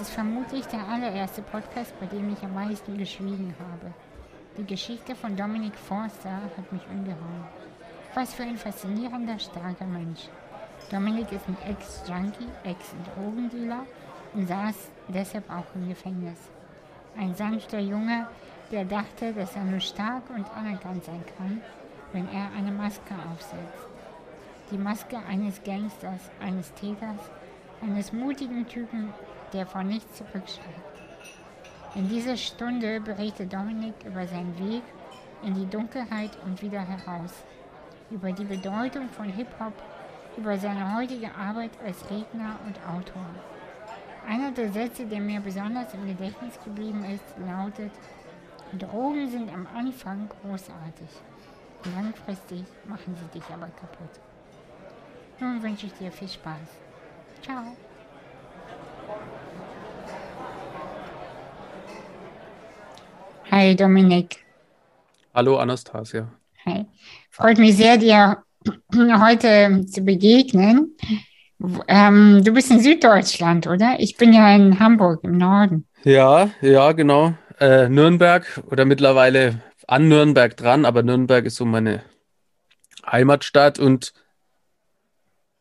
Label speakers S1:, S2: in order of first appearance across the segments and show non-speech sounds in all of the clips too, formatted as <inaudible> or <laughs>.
S1: Das ist vermutlich der allererste Podcast, bei dem ich am meisten geschwiegen habe. Die Geschichte von Dominic Forster hat mich umgehauen. Was für ein faszinierender, starker Mensch. Dominic ist ein Ex-Junkie, Ex-Drogendealer und saß deshalb auch im Gefängnis. Ein sanfter Junge, der dachte, dass er nur stark und anerkannt sein kann, wenn er eine Maske aufsetzt. Die Maske eines Gangsters, eines Täters, eines mutigen Typen, der vor nichts zurückschreckt. In dieser Stunde berichtet Dominik über seinen Weg in die Dunkelheit und wieder heraus, über die Bedeutung von Hip-Hop, über seine heutige Arbeit als Redner und Autor. Einer der Sätze, der mir besonders im Gedächtnis geblieben ist, lautet, Drogen sind am Anfang großartig, langfristig machen sie dich aber kaputt. Nun wünsche ich dir viel Spaß. Ciao. Hi Dominik.
S2: Hallo Anastasia.
S1: Hi. Freut mich sehr, dir <clears throat> heute zu begegnen. Ähm, du bist in Süddeutschland, oder? Ich bin ja in Hamburg im Norden.
S2: Ja, ja, genau. Äh, Nürnberg oder mittlerweile an Nürnberg dran, aber Nürnberg ist so meine Heimatstadt und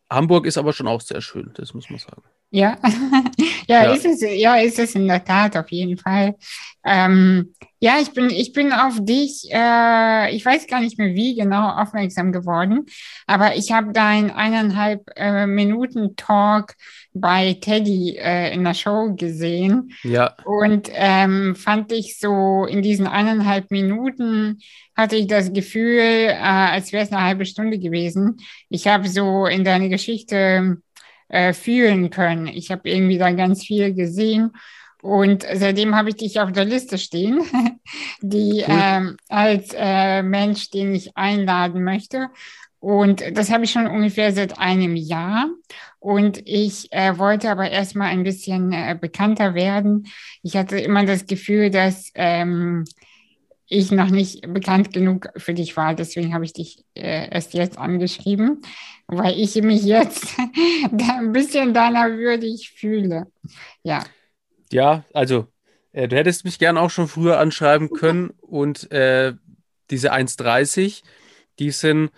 S2: Hamburg ist aber schon auch sehr schön, das muss man sagen.
S1: Ja, <laughs> ja, ja. Ist es, ja, ist es in der Tat auf jeden Fall. Ähm, ja, ich bin, ich bin auf dich, äh, ich weiß gar nicht mehr wie genau aufmerksam geworden, aber ich habe dein eineinhalb äh, Minuten Talk bei Teddy äh, in der Show gesehen.
S2: Ja.
S1: Und ähm, fand ich so in diesen eineinhalb Minuten hatte ich das Gefühl, äh, als wäre es eine halbe Stunde gewesen. Ich habe so in deine Geschichte äh, fühlen können. Ich habe irgendwie da ganz viel gesehen und seitdem habe ich dich auf der Liste stehen, <laughs> die cool. ähm, als äh, Mensch, den ich einladen möchte. Und das habe ich schon ungefähr seit einem Jahr. Und ich äh, wollte aber erstmal ein bisschen äh, bekannter werden. Ich hatte immer das Gefühl, dass ähm, ich noch nicht bekannt genug für dich war. Deswegen habe ich dich äh, erst jetzt angeschrieben, weil ich mich jetzt <laughs> ein bisschen deiner würdig fühle. Ja.
S2: Ja, also äh, du hättest mich gern auch schon früher anschreiben können und äh, diese 1,30, die sind,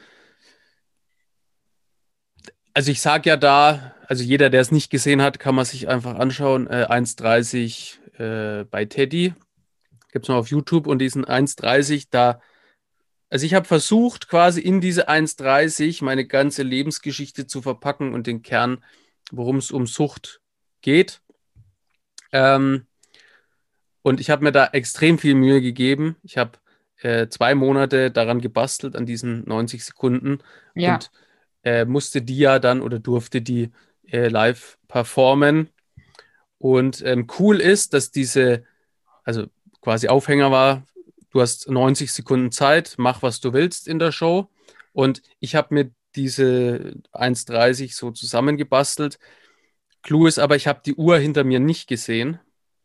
S2: also ich sage ja da, also jeder, der es nicht gesehen hat, kann man sich einfach anschauen, äh, 1,30 äh, bei Teddy, gibt es noch auf YouTube und diesen 1,30 da, also ich habe versucht, quasi in diese 1,30 meine ganze Lebensgeschichte zu verpacken und den Kern, worum es um Sucht geht. Ähm, und ich habe mir da extrem viel Mühe gegeben. Ich habe äh, zwei Monate daran gebastelt, an diesen 90 Sekunden. Ja. Und äh, musste die ja dann oder durfte die äh, live performen. Und ähm, cool ist, dass diese, also quasi Aufhänger war, du hast 90 Sekunden Zeit, mach was du willst in der Show. Und ich habe mir diese 1,30 so zusammengebastelt. Clou ist aber, ich habe die Uhr hinter mir nicht gesehen.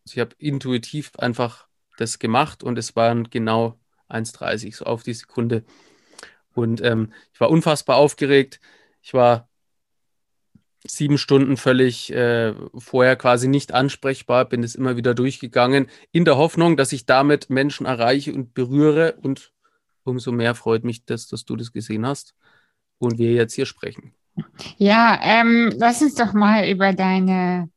S2: Also ich habe intuitiv einfach das gemacht und es waren genau 1,30 so auf die Sekunde. Und ähm, ich war unfassbar aufgeregt. Ich war sieben Stunden völlig äh, vorher quasi nicht ansprechbar, bin es immer wieder durchgegangen, in der Hoffnung, dass ich damit Menschen erreiche und berühre. Und umso mehr freut mich das, dass du das gesehen hast und wir jetzt hier sprechen.
S1: Ja, ähm, lass uns doch mal über deine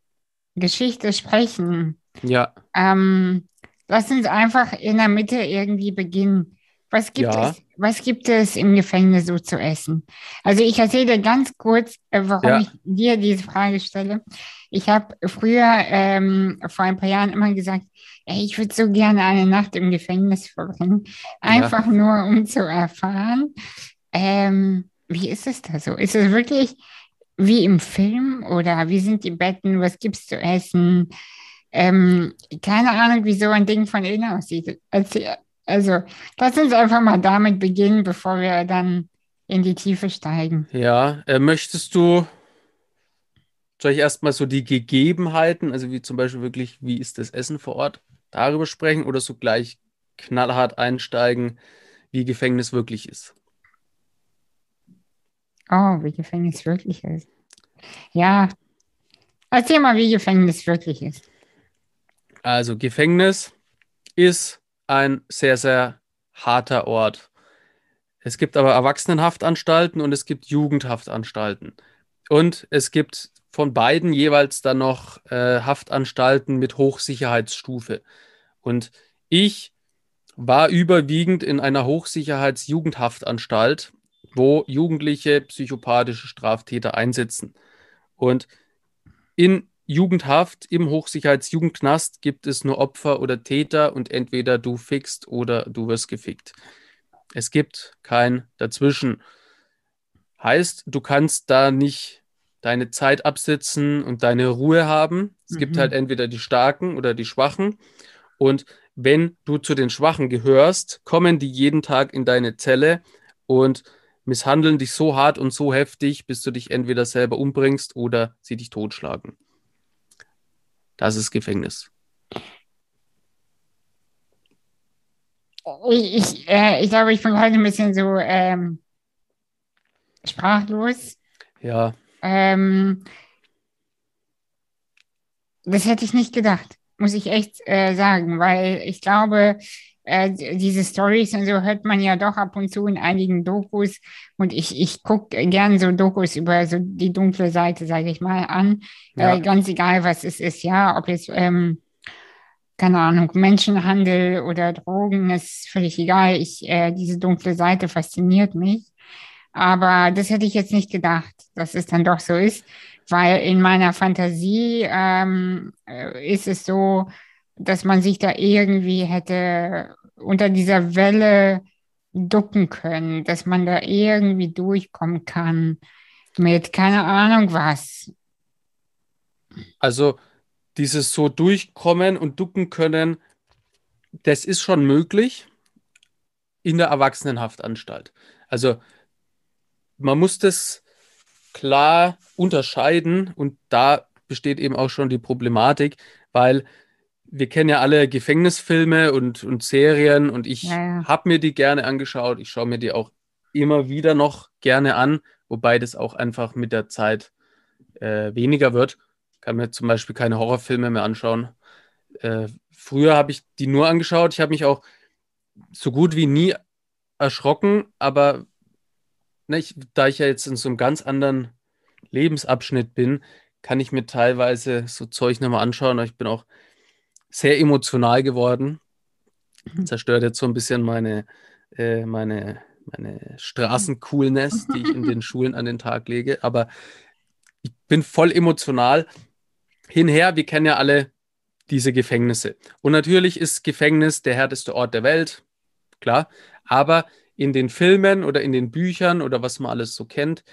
S1: Geschichte sprechen.
S2: Ja.
S1: Ähm, lass uns einfach in der Mitte irgendwie beginnen. Was gibt, ja. es, was gibt es im Gefängnis so zu essen? Also ich erzähle dir ganz kurz, äh, warum ja. ich dir diese Frage stelle. Ich habe früher ähm, vor ein paar Jahren immer gesagt, ey, ich würde so gerne eine Nacht im Gefängnis verbringen, einfach ja. nur um zu erfahren, ähm, wie ist es da so? Ist es wirklich wie im Film oder wie sind die Betten? Was gibt es zu essen? Ähm, keine Ahnung, wie so ein Ding von innen aussieht. Also, also, lass uns einfach mal damit beginnen, bevor wir dann in die Tiefe steigen.
S2: Ja, äh, möchtest du, soll ich erstmal so die Gegebenheiten, also wie zum Beispiel wirklich, wie ist das Essen vor Ort, darüber sprechen oder so gleich knallhart einsteigen, wie Gefängnis wirklich ist?
S1: Oh, wie Gefängnis wirklich ist. Ja, erzähl mal, wie Gefängnis wirklich ist.
S2: Also Gefängnis ist ein sehr, sehr harter Ort. Es gibt aber Erwachsenenhaftanstalten und es gibt Jugendhaftanstalten. Und es gibt von beiden jeweils dann noch äh, Haftanstalten mit Hochsicherheitsstufe. Und ich war überwiegend in einer Hochsicherheitsjugendhaftanstalt, wo jugendliche psychopathische Straftäter einsitzen. Und in Jugendhaft, im Hochsicherheitsjugendknast gibt es nur Opfer oder Täter und entweder du fickst oder du wirst gefickt. Es gibt kein Dazwischen. Heißt, du kannst da nicht deine Zeit absitzen und deine Ruhe haben. Es mhm. gibt halt entweder die Starken oder die Schwachen. Und wenn du zu den Schwachen gehörst, kommen die jeden Tag in deine Zelle und misshandeln dich so hart und so heftig, bis du dich entweder selber umbringst oder sie dich totschlagen. Das ist Gefängnis.
S1: Ich, ich, äh, ich glaube, ich bin heute ein bisschen so ähm, sprachlos.
S2: Ja.
S1: Ähm, das hätte ich nicht gedacht, muss ich echt äh, sagen, weil ich glaube, äh, diese Stories und so hört man ja doch ab und zu in einigen Dokus und ich, ich gucke gerne so Dokus über so die dunkle Seite, sage ich mal, an. Ja. Äh, ganz egal, was es ist, ja, ob jetzt, ähm, keine Ahnung, Menschenhandel oder Drogen, ist völlig egal. Ich, äh, diese dunkle Seite fasziniert mich. Aber das hätte ich jetzt nicht gedacht, dass es dann doch so ist, weil in meiner Fantasie ähm, äh, ist es so, dass man sich da irgendwie hätte unter dieser Welle ducken können, dass man da irgendwie durchkommen kann mit keine Ahnung was.
S2: Also dieses so durchkommen und ducken können, das ist schon möglich in der Erwachsenenhaftanstalt. Also man muss das klar unterscheiden und da besteht eben auch schon die Problematik, weil wir kennen ja alle Gefängnisfilme und, und Serien und ich ja, ja. habe mir die gerne angeschaut. Ich schaue mir die auch immer wieder noch gerne an, wobei das auch einfach mit der Zeit äh, weniger wird. Ich kann mir zum Beispiel keine Horrorfilme mehr anschauen. Äh, früher habe ich die nur angeschaut. Ich habe mich auch so gut wie nie erschrocken, aber ne, ich, da ich ja jetzt in so einem ganz anderen Lebensabschnitt bin, kann ich mir teilweise so Zeug nochmal anschauen. Ich bin auch sehr emotional geworden. Mhm. Zerstört jetzt so ein bisschen meine, äh, meine, meine Straßencoolness, die ich in den <laughs> Schulen an den Tag lege. Aber ich bin voll emotional. Hinher, wir kennen ja alle diese Gefängnisse. Und natürlich ist Gefängnis der härteste Ort der Welt, klar. Aber in den Filmen oder in den Büchern oder was man alles so kennt,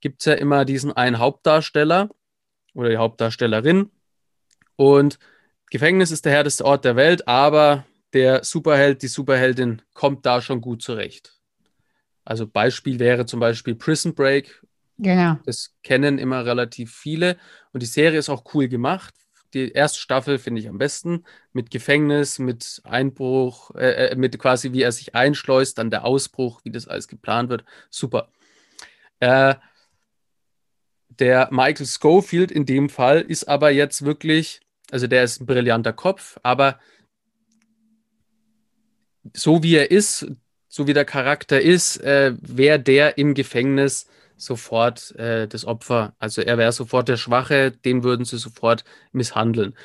S2: gibt es ja immer diesen einen Hauptdarsteller oder die Hauptdarstellerin. Und Gefängnis ist der härteste Ort der Welt, aber der Superheld, die Superheldin kommt da schon gut zurecht. Also Beispiel wäre zum Beispiel Prison Break.
S1: Genau.
S2: Das kennen immer relativ viele und die Serie ist auch cool gemacht. Die erste Staffel finde ich am besten mit Gefängnis, mit Einbruch, äh, äh, mit quasi wie er sich einschleust, dann der Ausbruch, wie das alles geplant wird. Super. Äh, der Michael Schofield in dem Fall ist aber jetzt wirklich also der ist ein brillanter Kopf, aber so wie er ist, so wie der Charakter ist, äh, wäre der im Gefängnis sofort äh, das Opfer. Also er wäre sofort der Schwache, den würden sie sofort misshandeln.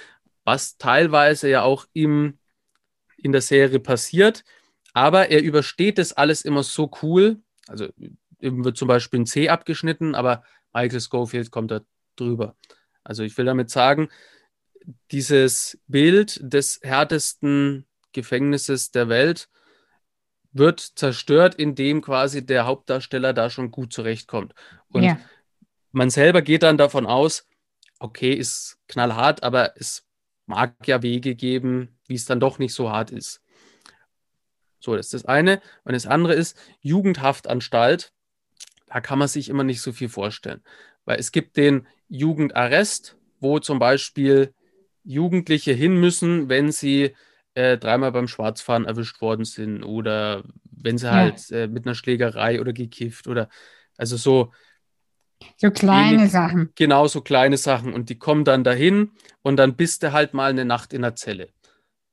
S2: Was teilweise ja auch im, in der Serie passiert, aber er übersteht das alles immer so cool. Also ihm wird zum Beispiel ein C abgeschnitten, aber Michael Schofield kommt da drüber. Also ich will damit sagen, dieses Bild des härtesten Gefängnisses der Welt wird zerstört, indem quasi der Hauptdarsteller da schon gut zurechtkommt. Und ja. man selber geht dann davon aus, okay, ist knallhart, aber es mag ja Wege geben, wie es dann doch nicht so hart ist. So, das ist das eine. Und das andere ist Jugendhaftanstalt. Da kann man sich immer nicht so viel vorstellen. Weil es gibt den Jugendarrest, wo zum Beispiel Jugendliche hin müssen, wenn sie äh, dreimal beim Schwarzfahren erwischt worden sind oder wenn sie ja. halt äh, mit einer Schlägerei oder gekifft oder also so
S1: So kleine
S2: wenig-
S1: Sachen.
S2: Genau so kleine Sachen. Und die kommen dann dahin und dann bist du halt mal eine Nacht in der Zelle.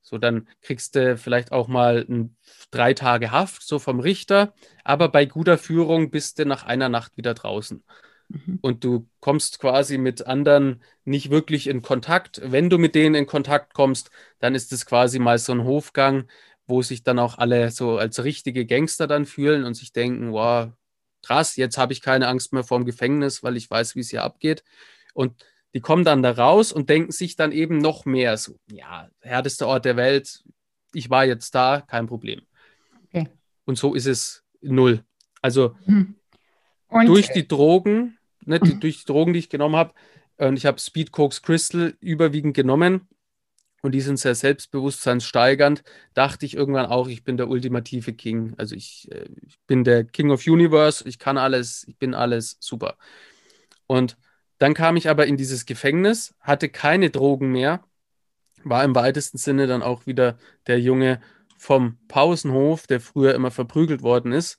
S2: So, dann kriegst du vielleicht auch mal ein, drei Tage Haft, so vom Richter. Aber bei guter Führung bist du nach einer Nacht wieder draußen.
S1: Mhm.
S2: Und du kommst quasi mit anderen nicht wirklich in Kontakt. Wenn du mit denen in Kontakt kommst, dann ist es quasi mal so ein Hofgang, wo sich dann auch alle so als richtige Gangster dann fühlen und sich denken, wow, krass, jetzt habe ich keine Angst mehr vorm Gefängnis, weil ich weiß, wie es hier abgeht. Und die kommen dann da raus und denken sich dann eben noch mehr so, ja, härtester Ort der Welt, ich war jetzt da, kein Problem.
S1: Okay.
S2: Und so ist es null. Also.
S1: Und
S2: durch die Drogen, ne, die, durch die Drogen, die ich genommen habe, und ich habe Speed Cokes Crystal überwiegend genommen. Und die sind sehr selbstbewusstseinssteigernd, dachte ich irgendwann auch, ich bin der ultimative King. Also ich, äh, ich bin der King of Universe, ich kann alles, ich bin alles. Super. Und dann kam ich aber in dieses Gefängnis, hatte keine Drogen mehr, war im weitesten Sinne dann auch wieder der Junge vom Pausenhof, der früher immer verprügelt worden ist,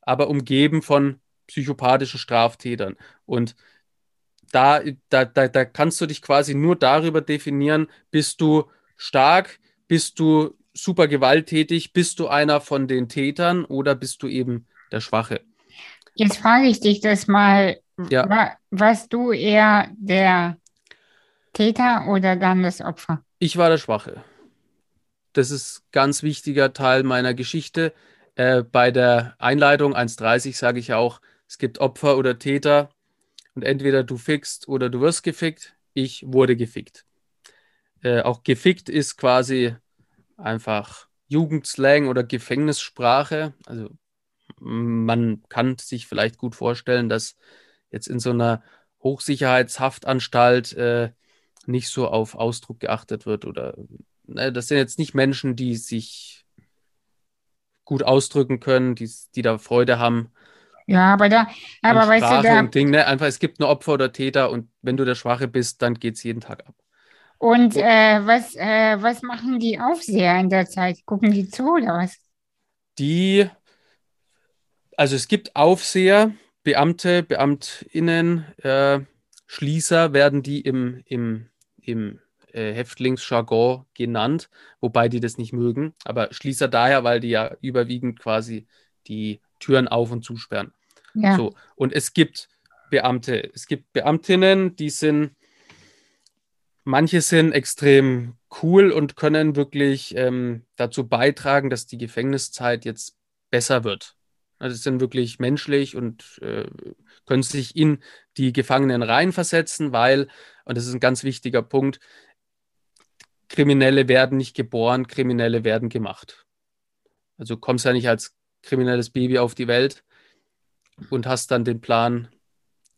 S2: aber umgeben von psychopathischen Straftätern. Und da, da, da, da kannst du dich quasi nur darüber definieren, bist du stark, bist du super gewalttätig, bist du einer von den Tätern oder bist du eben der Schwache?
S1: jetzt frage ich dich das mal,
S2: Ja.
S1: wa warst du eher der Täter oder dann das Opfer?
S2: Ich war der Schwache. Das ist ein ganz wichtiger Teil meiner Geschichte. Äh, bei der Einleitung 1.30 sage ich auch, es gibt Opfer oder Täter und entweder du fickst oder du wirst gefickt. Ich wurde gefickt. Äh, auch gefickt ist quasi einfach Jugendslang oder Gefängnissprache. Also man kann sich vielleicht gut vorstellen, dass jetzt in so einer Hochsicherheitshaftanstalt äh, nicht so auf Ausdruck geachtet wird oder ne, das sind jetzt nicht Menschen, die sich gut ausdrücken können, die, die da Freude haben
S1: Ja, aber da, aber weißt du,
S2: Sprache
S1: da,
S2: und Ding, ne? Einfach, es gibt nur Opfer oder Täter und wenn du der Schwache bist, dann geht es jeden Tag ab.
S1: und äh, was, äh, was machen die Aufseher in der Zeit? Gucken die zu oder was?
S2: Die, also es gibt Aufseher, Beamte, BeamtInnen, äh, Schließer werden die im, im, im äh, Häftlingsjargon genannt, wobei die das nicht mögen. Aber Schließer daher, weil die ja überwiegend quasi die Türen auf und zusperren.
S1: Ja,
S2: So, und es gibt Beamte, es gibt Beamtinnen, die sind, manche sind extrem cool und können wirklich ähm, dazu beitragen, dass die Gefängniszeit jetzt besser wird. Also sie sind wirklich menschlich und äh, können sich in die Gefangenen reinversetzen, weil, und das ist ein ganz wichtiger Punkt, Kriminelle werden nicht geboren, Kriminelle werden gemacht. Also kommst ja nicht als kriminelles Baby auf die Welt und hast dann den Plan,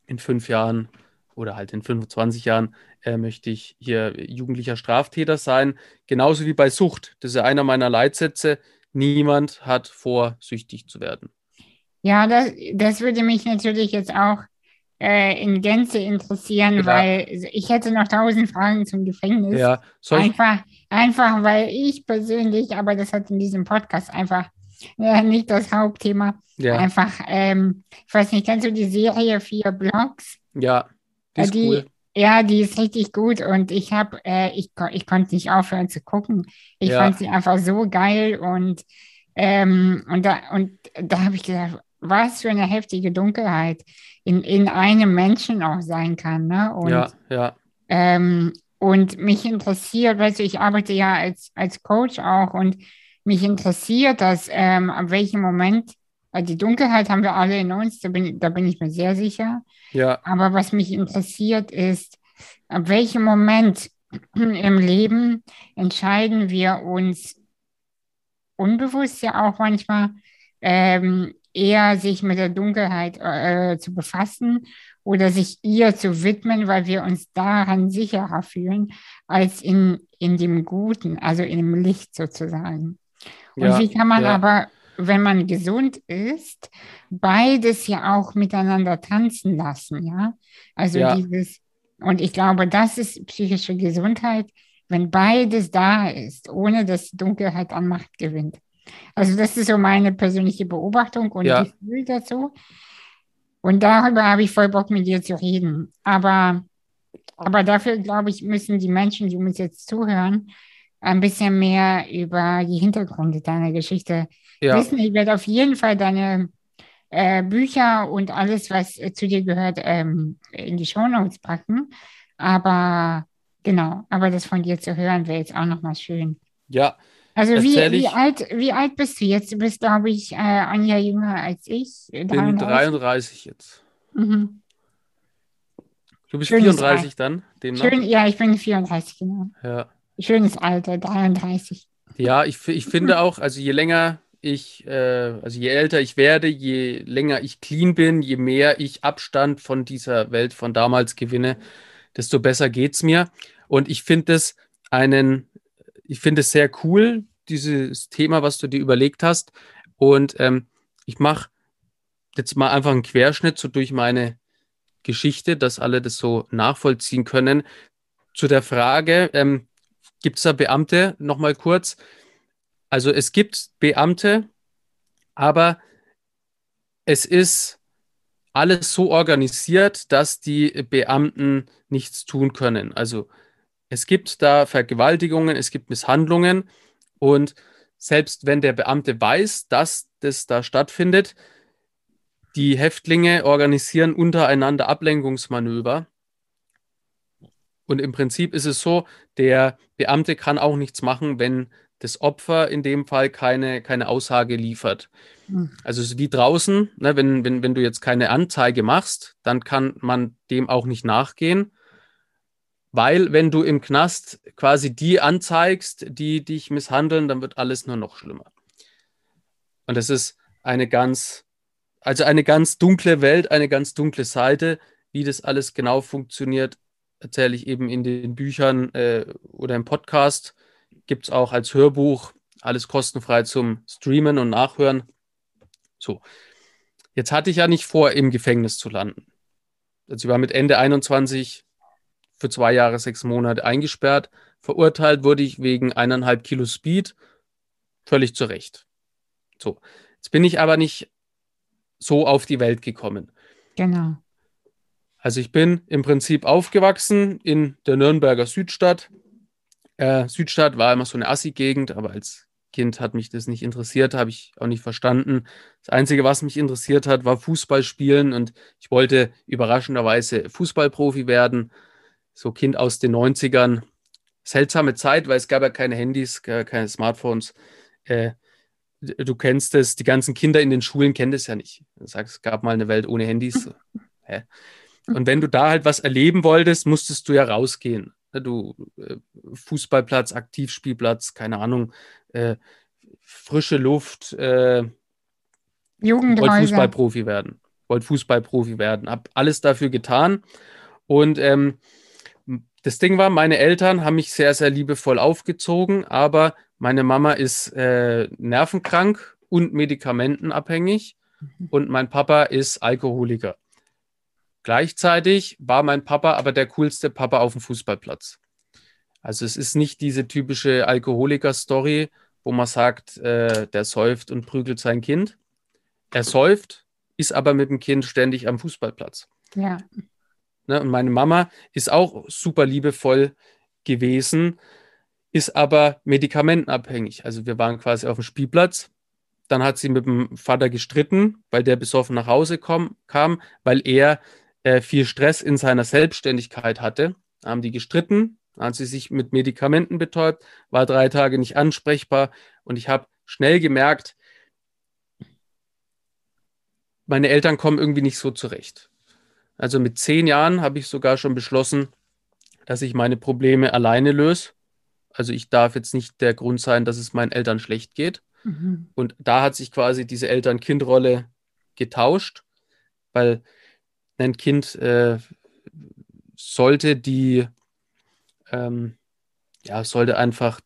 S2: in fünf Jahren oder halt in 25 Jahren äh, möchte ich hier jugendlicher Straftäter sein. Genauso wie bei Sucht. Das ist ja einer meiner Leitsätze. Niemand hat vor, süchtig zu werden.
S1: ja, das, das würde mich natürlich jetzt auch äh, in Gänze interessieren,
S2: Ja.
S1: weil ich hätte noch tausend Fragen zum Gefängnis.
S2: Ja,
S1: Einfach, einfach, weil ich persönlich, aber das hat in diesem Podcast einfach <laughs> äh, nicht das Hauptthema.
S2: ja,
S1: Einfach, ähm, ich weiß nicht, kennst du die Serie Vier Blocks?
S2: ja, die ist
S1: die,
S2: cool.
S1: Ja, die ist richtig gut und ich habe, äh, ich, ich konnte nicht aufhören zu gucken. Ich
S2: Ja.
S1: fand sie einfach so geil und, ähm, und da, und da habe ich gedacht, was für eine heftige Dunkelheit in, in einem Menschen auch sein kann, ne? Und,
S2: Ja, ja,
S1: ähm, und mich interessiert, weißt du, ich arbeite ja als, als Coach auch und mich interessiert das, ähm, ab welchem Moment, äh, die Dunkelheit haben wir alle in uns, da bin, da bin ich mir sehr sicher.
S2: ja,
S1: Aber was mich interessiert ist, ab welchem Moment <clears throat> im Leben entscheiden wir uns unbewusst ja auch manchmal ähm, eher sich mit der Dunkelheit äh, zu befassen oder sich ihr zu widmen, weil wir uns daran sicherer fühlen als in, in dem Guten, also in dem Licht sozusagen. Und
S2: ja,
S1: wie kann man
S2: ja.
S1: aber, wenn man gesund ist, beides ja auch miteinander tanzen lassen, ja? Also
S2: Ja.
S1: dieses, und ich glaube, das ist psychische Gesundheit, wenn beides da ist, ohne dass Dunkelheit an Macht gewinnt. Also das ist so meine persönliche Beobachtung und
S2: Ja.
S1: Gefühl dazu. Und darüber habe ich voll Bock, mit dir zu reden. Aber, aber dafür, glaube ich, müssen die Menschen, die uns jetzt zuhören, ein bisschen mehr über die Hintergründe deiner Geschichte
S2: Ja,
S1: wissen. Ich werde auf jeden Fall deine äh, Bücher und alles, was äh, zu dir gehört, ähm, in die Shownotes packen. Aber genau, aber das von dir zu hören, wäre jetzt auch nochmal schön.
S2: ja,
S1: Also wie, wie
S2: ich.
S1: alt, wie alt bist du jetzt? Du bist, glaube ich, äh, ein Jahr jünger als ich, äh,
S2: Bin
S1: 33.
S2: 33 jetzt.
S1: Mhm.
S2: Du bist
S1: Schönes
S2: 34 dann, demnach?
S1: Schön, ja, ich bin 34, genau.
S2: Ja.
S1: Schönes Alter, 33.
S2: Ja, ich, ich finde auch, also je länger ich, äh, also je älter ich werde, je länger ich clean bin, je mehr ich Abstand von dieser Welt von damals gewinne, desto besser geht's mir. Und ich finde es einen, ich finde es sehr cool, dieses Thema, was du dir überlegt hast. Und ähm, ich mache jetzt mal einfach einen Querschnitt so durch meine Geschichte, dass alle das so nachvollziehen können. Zu der Frage, ähm, gibt es da Beamte? Nochmal kurz. Also es gibt Beamte, aber es ist alles so organisiert, dass die Beamten nichts tun können. Also es gibt da Vergewaltigungen, es gibt Misshandlungen und selbst wenn der Beamte weiß, dass das da stattfindet, die Häftlinge organisieren untereinander Ablenkungsmanöver. Und im Prinzip ist es so, der Beamte kann auch nichts machen, wenn das Opfer in dem Fall keine, keine Aussage liefert.
S1: Hm.
S2: Also es ist wie draußen, ne, wenn, wenn, wenn du jetzt keine Anzeige machst, dann kann man dem auch nicht nachgehen, weil wenn du im Knast quasi die anzeigst, die dich misshandeln, dann wird alles nur noch schlimmer. Und das ist eine ganz, also eine ganz dunkle Welt, eine ganz dunkle Seite. Wie das alles genau funktioniert, erzähle ich eben in den Büchern äh, oder im Podcast. Gibt es auch als Hörbuch, alles kostenfrei zum Streamen und Nachhören. So, jetzt hatte ich ja nicht vor, im Gefängnis zu landen. Also ich war mit Ende 21 für zwei Jahre, sechs Monate eingesperrt. Verurteilt wurde ich wegen eineinhalb Kilo Speed. Völlig zu Recht. So, jetzt bin ich aber nicht so auf die Welt gekommen.
S1: Genau.
S2: Also ich bin im Prinzip aufgewachsen in der Nürnberger Südstadt. Äh, Südstadt war immer so eine Assi-Gegend, aber als Kind hat mich das nicht interessiert, habe ich auch nicht verstanden. Das Einzige, was mich interessiert hat, war Fußball spielen und ich wollte überraschenderweise Fußballprofi werden. So Kind aus den 90ern. Seltsame Zeit, weil es gab ja keine Handys, keine Smartphones. Äh, du kennst es, die ganzen Kinder in den Schulen kennen das ja nicht. Du sagst, es gab mal eine Welt ohne Handys. <laughs> Hä? Und wenn du da halt was erleben wolltest, musstest du ja rausgehen. Du äh, Fußballplatz, Aktivspielplatz, keine Ahnung, äh, frische Luft, äh,
S1: Jugendhäuser.
S2: Fußballprofi werden, wollte Fußballprofi werden, habe alles dafür getan. Und ähm, das Ding war, meine Eltern haben mich sehr, sehr liebevoll aufgezogen, aber meine Mama ist äh, nervenkrank und medikamentenabhängig und mein Papa ist Alkoholiker. Gleichzeitig war mein Papa aber der coolste Papa auf dem Fußballplatz. Also es ist nicht diese typische Alkoholiker-Story, wo man sagt, äh, der säuft und prügelt sein Kind. Er säuft, ist aber mit dem Kind ständig am Fußballplatz.
S1: Ja.
S2: Ne? Und meine Mama ist auch super liebevoll gewesen, ist aber medikamentenabhängig. Also wir waren quasi auf dem Spielplatz. Dann hat sie mit dem Vater gestritten, weil der besoffen nach Hause komm, kam, weil er äh, viel Stress in seiner Selbstständigkeit hatte. Haben die gestritten, hat sie sich mit Medikamenten betäubt, war drei Tage nicht ansprechbar und ich habe schnell gemerkt, meine Eltern kommen irgendwie nicht so zurecht. Also mit zehn Jahren habe ich sogar schon beschlossen, dass ich meine Probleme alleine löse. Also ich darf jetzt nicht der Grund sein, dass es meinen Eltern schlecht geht.
S1: Mhm.
S2: Und da hat sich quasi diese Eltern-Kind-Rolle getauscht, weil ein Kind äh, sollte die, ähm, ja, sollte einfach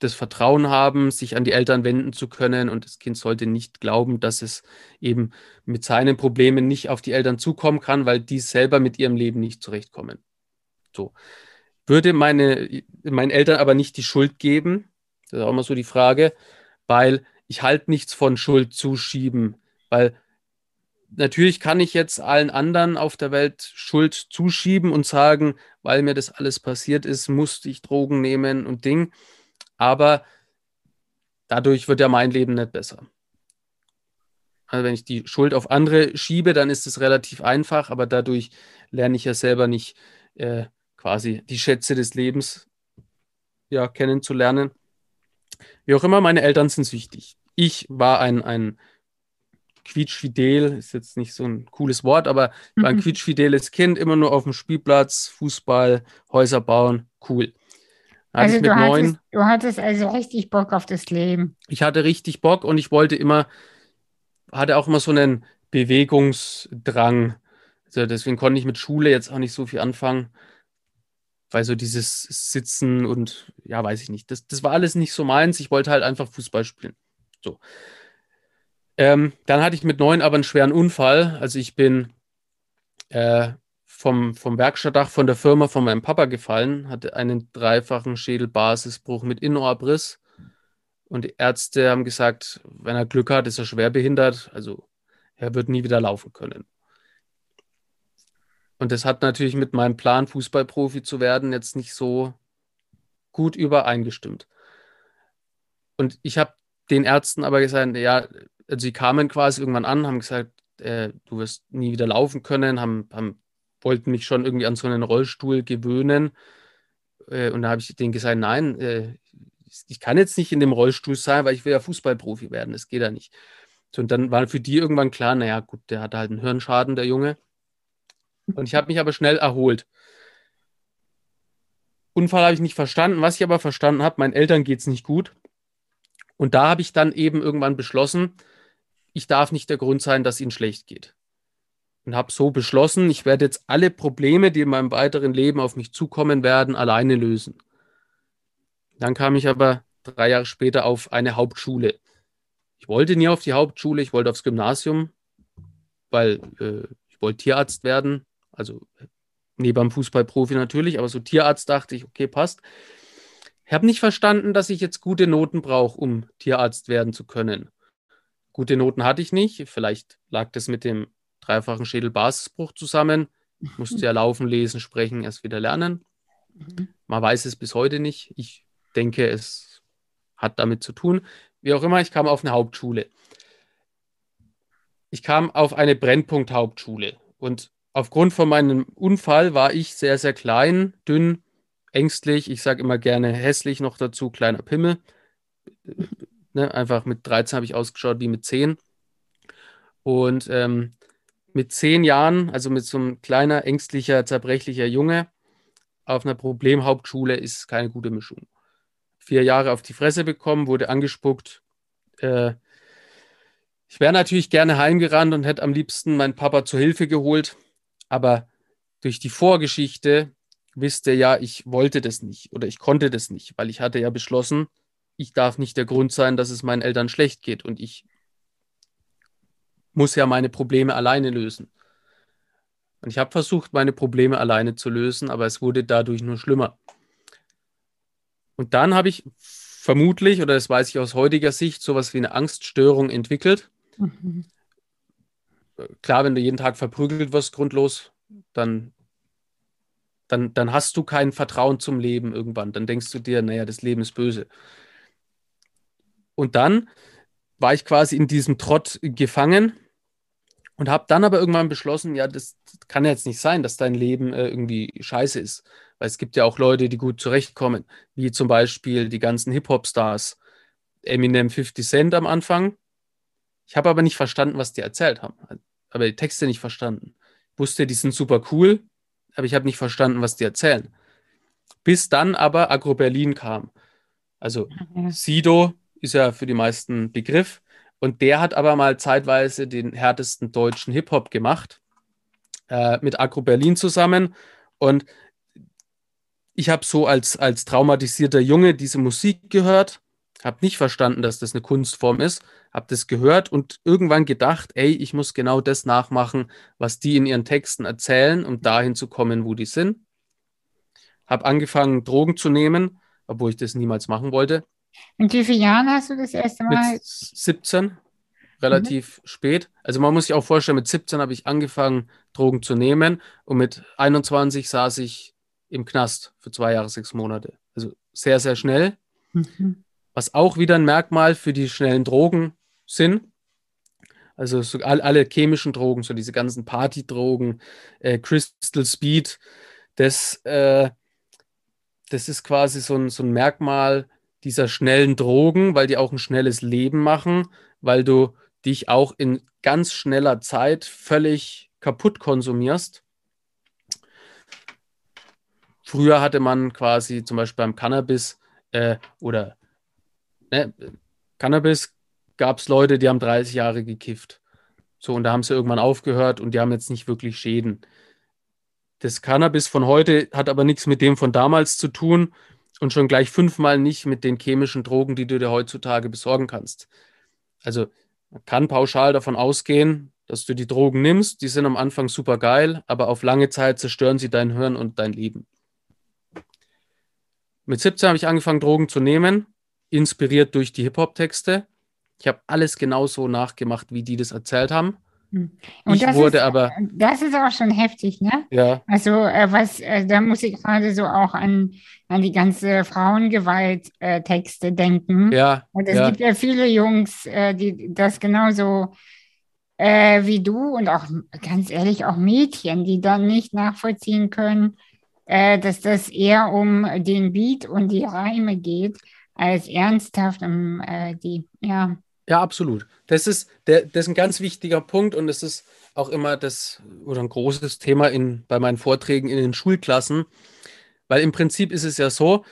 S2: das Vertrauen haben, sich an die Eltern wenden zu können und das Kind sollte nicht glauben, dass es eben mit seinen Problemen nicht auf die Eltern zukommen kann, weil die selber mit ihrem Leben nicht zurechtkommen. So. Würde meine, meinen Eltern aber nicht die Schuld geben, das ist auch immer so die Frage, weil ich halt nichts von Schuld zuschieben, weil natürlich kann ich jetzt allen anderen auf der Welt Schuld zuschieben und sagen, weil mir das alles passiert ist, musste ich Drogen nehmen und Ding. Aber dadurch wird ja mein Leben nicht besser. Also wenn ich die Schuld auf andere schiebe, dann ist es relativ einfach, aber dadurch lerne ich ja selber nicht äh, quasi die Schätze des Lebens ja, kennenzulernen. Wie auch immer, meine Eltern sind süchtig. Ich war ein, ein quietschfidel, ist jetzt nicht so ein cooles Wort, aber ich war ein mhm. quietschfideles Kind, immer nur auf dem Spielplatz, Fußball, Häuser bauen, cool.
S1: Also du hattest, du hattest also richtig Bock auf das Leben.
S2: Ich hatte richtig Bock und ich wollte immer, hatte auch immer so einen Bewegungsdrang. Also deswegen konnte ich mit Schule jetzt auch nicht so viel anfangen, weil so dieses Sitzen und ja, weiß ich nicht, das, das war alles nicht so meins. Ich wollte halt einfach Fußball spielen. So. Ähm, dann hatte ich mit neun aber einen schweren Unfall. Also ich bin äh, vom, vom Werkstattdach von der Firma von meinem Papa gefallen, hatte einen dreifachen Schädelbasisbruch mit Innenohrbriss. Und die Ärzte haben gesagt, wenn er Glück hat, ist er schwer behindert. Also er wird nie wieder laufen können. Und das hat natürlich mit meinem Plan, Fußballprofi zu werden, jetzt nicht so gut übereingestimmt. Und ich habe den Ärzten aber gesagt, ja, also sie kamen quasi irgendwann an, haben gesagt, äh, du wirst nie wieder laufen können, haben, haben, wollten mich schon irgendwie an so einen Rollstuhl gewöhnen. Äh, und da habe ich denen gesagt, nein, äh, ich kann jetzt nicht in dem Rollstuhl sein, weil ich will ja Fußballprofi werden. Das geht ja nicht. So, und dann war für die irgendwann klar, naja, gut, der hat halt einen Hirnschaden, der Junge. Und ich habe mich aber schnell erholt. Unfall habe ich nicht verstanden. Was ich aber verstanden habe, meinen Eltern geht es nicht gut. Und da habe ich dann eben irgendwann beschlossen, ich darf nicht der Grund sein, dass ihnen schlecht geht. Und habe so beschlossen, ich werde jetzt alle Probleme, die in meinem weiteren Leben auf mich zukommen werden, alleine lösen. Dann kam ich aber drei Jahre später auf eine Hauptschule. Ich wollte nie auf die Hauptschule, ich wollte aufs Gymnasium, weil äh, ich wollte Tierarzt werden. Also neben Fußballprofi natürlich, aber so Tierarzt dachte ich, okay, passt. Ich habe nicht verstanden, dass ich jetzt gute Noten brauche, um Tierarzt werden zu können. Gute Noten hatte ich nicht. Vielleicht lag das mit dem dreifachen Schädelbasisbruch zusammen. Ich <laughs> musste ja laufen, lesen, sprechen, erst wieder lernen. Mhm. Man weiß es bis heute nicht. Ich denke, es hat damit zu tun. Wie auch immer, ich kam auf eine Hauptschule. Ich kam auf eine Brennpunkt-Hauptschule. Und aufgrund von meinem Unfall war ich sehr, sehr klein, dünn, ängstlich. Ich sage immer gerne hässlich noch dazu, kleiner Pimmel. Ne, einfach mit 13 habe ich ausgeschaut wie mit 10. Und ähm, mit 10 Jahren, also mit so einem kleiner, ängstlicher, zerbrechlicher Junge auf einer Problemhauptschule ist keine gute Mischung. Vier Jahre auf die Fresse bekommen, wurde angespuckt. Äh, ich wäre natürlich gerne heimgerannt und hätte am liebsten meinen Papa zur Hilfe geholt, aber durch die Vorgeschichte wisst ihr ja, ich wollte das nicht oder ich konnte das nicht, weil ich hatte ja beschlossen, ich darf nicht der Grund sein, dass es meinen Eltern schlecht geht und ich muss ja meine Probleme alleine lösen. Und ich habe versucht, meine Probleme alleine zu lösen, aber es wurde dadurch nur schlimmer. Und dann habe ich vermutlich, oder das weiß ich aus heutiger Sicht, sowas wie eine Angststörung entwickelt. Mhm. Klar, wenn du jeden Tag verprügelt wirst, grundlos, dann, dann, dann hast du kein Vertrauen zum Leben irgendwann. Dann denkst du dir, naja, das Leben ist böse. Und dann war ich quasi in diesem Trott gefangen und habe dann aber irgendwann beschlossen, ja, das kann jetzt nicht sein, dass dein Leben äh, irgendwie scheiße ist. Weil es gibt ja auch Leute, die gut zurechtkommen, wie zum Beispiel die ganzen Hip-Hop-Stars, Eminem 50 Cent am Anfang. Ich habe aber nicht verstanden, was die erzählt haben. Aber die Texte nicht verstanden. Ich wusste, die sind super cool, aber ich habe nicht verstanden, was die erzählen. Bis dann aber Agro Berlin kam. Also mhm. Sido, ist ja für die meisten Begriff. Und der hat aber mal zeitweise den härtesten deutschen Hip-Hop gemacht, äh, mit Agro Berlin zusammen. Und ich habe so als, als traumatisierter Junge diese Musik gehört, habe nicht verstanden, dass das eine Kunstform ist, habe das gehört und irgendwann gedacht, ey, ich muss genau das nachmachen, was die in ihren Texten erzählen, um dahin zu kommen, wo die sind. Habe angefangen, Drogen zu nehmen, obwohl ich das niemals machen wollte.
S1: In wie vielen Jahren hast du das erste Mal?
S2: Mit 17. relativ mhm. spät. Also man muss sich auch vorstellen, mit 17 habe ich angefangen, Drogen zu nehmen und mit 21 saß ich im Knast für zwei Jahre, sechs Monate. Also sehr, sehr schnell. Mhm. Was auch wieder ein Merkmal für die schnellen Drogen sind. Also so all, alle chemischen Drogen, so diese ganzen Partydrogen, äh, Crystal Speed, das, äh, das ist quasi so ein, so ein Merkmal dieser schnellen Drogen, weil die auch ein schnelles Leben machen, weil du dich auch in ganz schneller Zeit völlig kaputt konsumierst. Früher hatte man quasi zum Beispiel beim Cannabis äh, oder ne, Cannabis gab es Leute, die haben 30 Jahre gekifft. So, und da haben sie irgendwann aufgehört und die haben jetzt nicht wirklich Schäden. Das Cannabis von heute hat aber nichts mit dem von damals zu tun und schon gleich fünfmal nicht mit den chemischen Drogen, die du dir heutzutage besorgen kannst. Also man kann pauschal davon ausgehen, dass du die Drogen nimmst, die sind am Anfang super geil, aber auf lange Zeit zerstören sie dein Hirn und dein Leben. Mit 17 habe ich angefangen, Drogen zu nehmen, inspiriert durch die Hip-Hop-Texte. Ich habe alles genauso nachgemacht, wie die das erzählt haben.
S1: Hm. Und ich wurde ist, aber. Das ist auch schon heftig, ne?
S2: Ja.
S1: Also, äh, was, äh, da muss ich gerade so auch an, an die ganze Frauengewalt-Texte äh, denken.
S2: Ja.
S1: Und es
S2: ja.
S1: gibt ja viele Jungs, äh, die das genauso äh, wie du und auch ganz ehrlich auch Mädchen, die dann nicht nachvollziehen können, äh, dass das eher um den Beat und die Reime geht, als ernsthaft um die, ja.
S2: Ja, absolut. Das ist, der, das ist ein ganz wichtiger Punkt und es ist auch immer das oder ein großes Thema in, bei meinen Vorträgen in den Schulklassen, weil im Prinzip ist es ja so,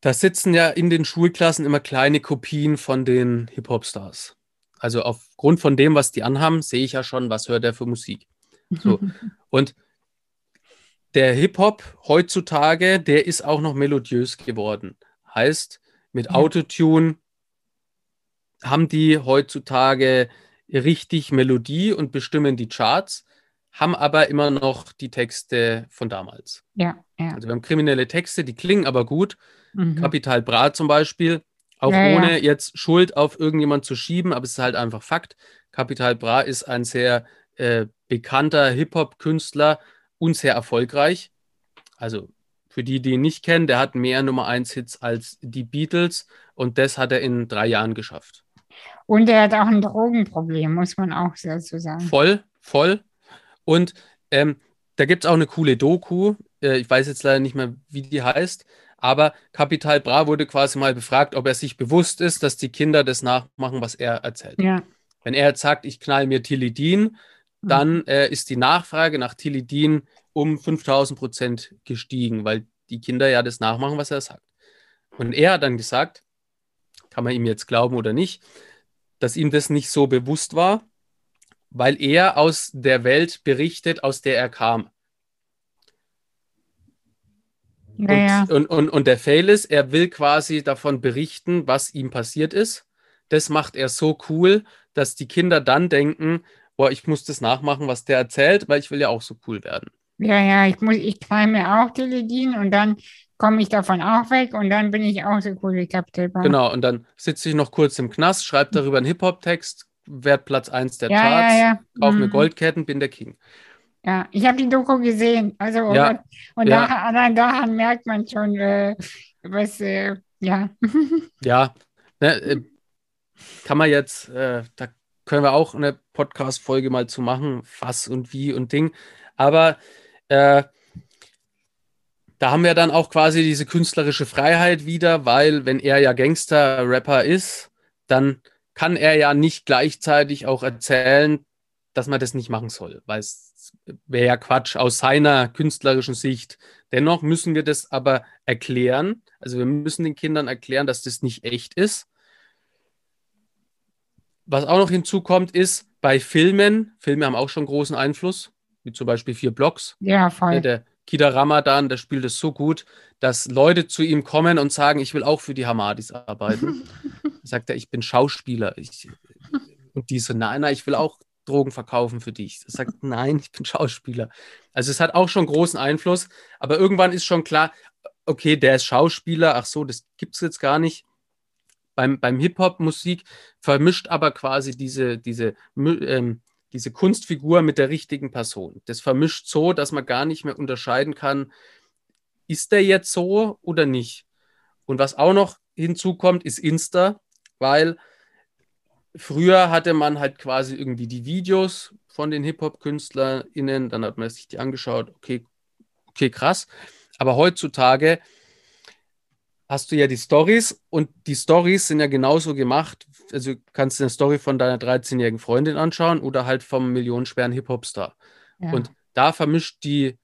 S2: da sitzen ja in den Schulklassen immer kleine Kopien von den Hip-Hop-Stars. Also aufgrund von dem, was die anhaben, sehe ich ja schon, was hört er für Musik. So. <laughs> und der Hip-Hop heutzutage, der ist auch noch melodiös geworden. Heißt, mit Autotune haben die heutzutage richtig Melodie und bestimmen die Charts, haben aber immer noch die Texte von damals.
S1: Ja, ja.
S2: Also wir haben kriminelle Texte, die klingen aber gut. Mhm. Kapital Bra zum Beispiel, auch ja, ohne ja. jetzt Schuld auf irgendjemand zu schieben, aber es ist halt einfach Fakt. Kapital Bra ist ein sehr äh, bekannter Hip-Hop-Künstler und sehr erfolgreich. Also für die, die ihn nicht kennen, der hat mehr Nummer 1 Hits als die Beatles und das hat er in drei Jahren geschafft.
S1: Und er hat auch ein Drogenproblem, muss man auch dazu sagen.
S2: Voll, voll. Und ähm, da gibt es auch eine coole Doku. Äh, ich weiß jetzt leider nicht mehr, wie die heißt. Aber Capital Bra wurde quasi mal befragt, ob er sich bewusst ist, dass die Kinder das nachmachen, was er erzählt.
S1: Ja.
S2: Wenn er jetzt sagt, ich knall mir Tilidin, mhm. dann äh, ist die Nachfrage nach Tilidin um 5000 Prozent gestiegen, weil die Kinder ja das nachmachen, was er sagt. Und er hat dann gesagt, kann man ihm jetzt glauben oder nicht, dass ihm das nicht so bewusst war, weil er aus der Welt berichtet, aus der er kam.
S1: Naja.
S2: Und, und, und, und der Fail ist, er will quasi davon berichten, was ihm passiert ist. Das macht er so cool, dass die Kinder dann denken, boah, ich muss das nachmachen, was der erzählt, weil ich will ja auch so cool werden.
S1: Ja, ja, ich muss, ich mir auch Teledin und dann komme ich davon auch weg und dann bin ich auch so cool wie Capital Bra.
S2: Genau, und dann sitze ich noch kurz im Knast, schreibe darüber einen Hip-Hop-Text, werde Platz 1 der
S1: ja,
S2: Charts,
S1: ja, ja.
S2: kaufe mir mhm. Goldketten, bin der King.
S1: Ja, ich habe die Doku gesehen. Also,
S2: ja,
S1: und ja. Da, allein daran merkt man schon, äh, was, äh, ja. <laughs>
S2: ja, ne, äh, kann man jetzt, äh, da können wir auch eine Podcast-Folge mal zu machen, was und wie und Ding. Aber äh, da haben wir dann auch quasi diese künstlerische Freiheit wieder, weil wenn er ja Gangster-Rapper ist, dann kann er ja nicht gleichzeitig auch erzählen, dass man das nicht machen soll, weil es wäre ja Quatsch aus seiner künstlerischen Sicht. Dennoch müssen wir das aber erklären. Also wir müssen den Kindern erklären, dass das nicht echt ist. Was auch noch hinzukommt, ist bei Filmen, Filme haben auch schon großen Einfluss, wie zum Beispiel vier Blocks.
S1: Ja, voll.
S2: Der, Kida Ramadan, der spielt es so gut, dass Leute zu ihm kommen und sagen, ich will auch für die Hamadis arbeiten. <laughs> sagt er, ich bin Schauspieler. Ich, und die so, nein, nein, ich will auch Drogen verkaufen für dich. Er sagt, nein, ich bin Schauspieler. Also es hat auch schon großen Einfluss, aber irgendwann ist schon klar, okay, der ist Schauspieler, ach so, das gibt es jetzt gar nicht. beim, beim Hip-Hop-Musik vermischt aber quasi diese, diese, ähm, diese Kunstfigur mit der richtigen Person. Das vermischt so, dass man gar nicht mehr unterscheiden kann, ist der jetzt so oder nicht. Und was auch noch hinzukommt, ist Insta, weil früher hatte man halt quasi irgendwie die Videos von den Hip-Hop-KünstlerInnen, dann hat man sich die angeschaut, okay, okay, krass. Aber heutzutage hast du ja die Stories und die Stories sind ja genauso gemacht. Also kannst du eine Story von deiner 13-jährigen Freundin anschauen oder halt vom millionenschweren Hip-Hop-Star. Ja. Und da vermischt die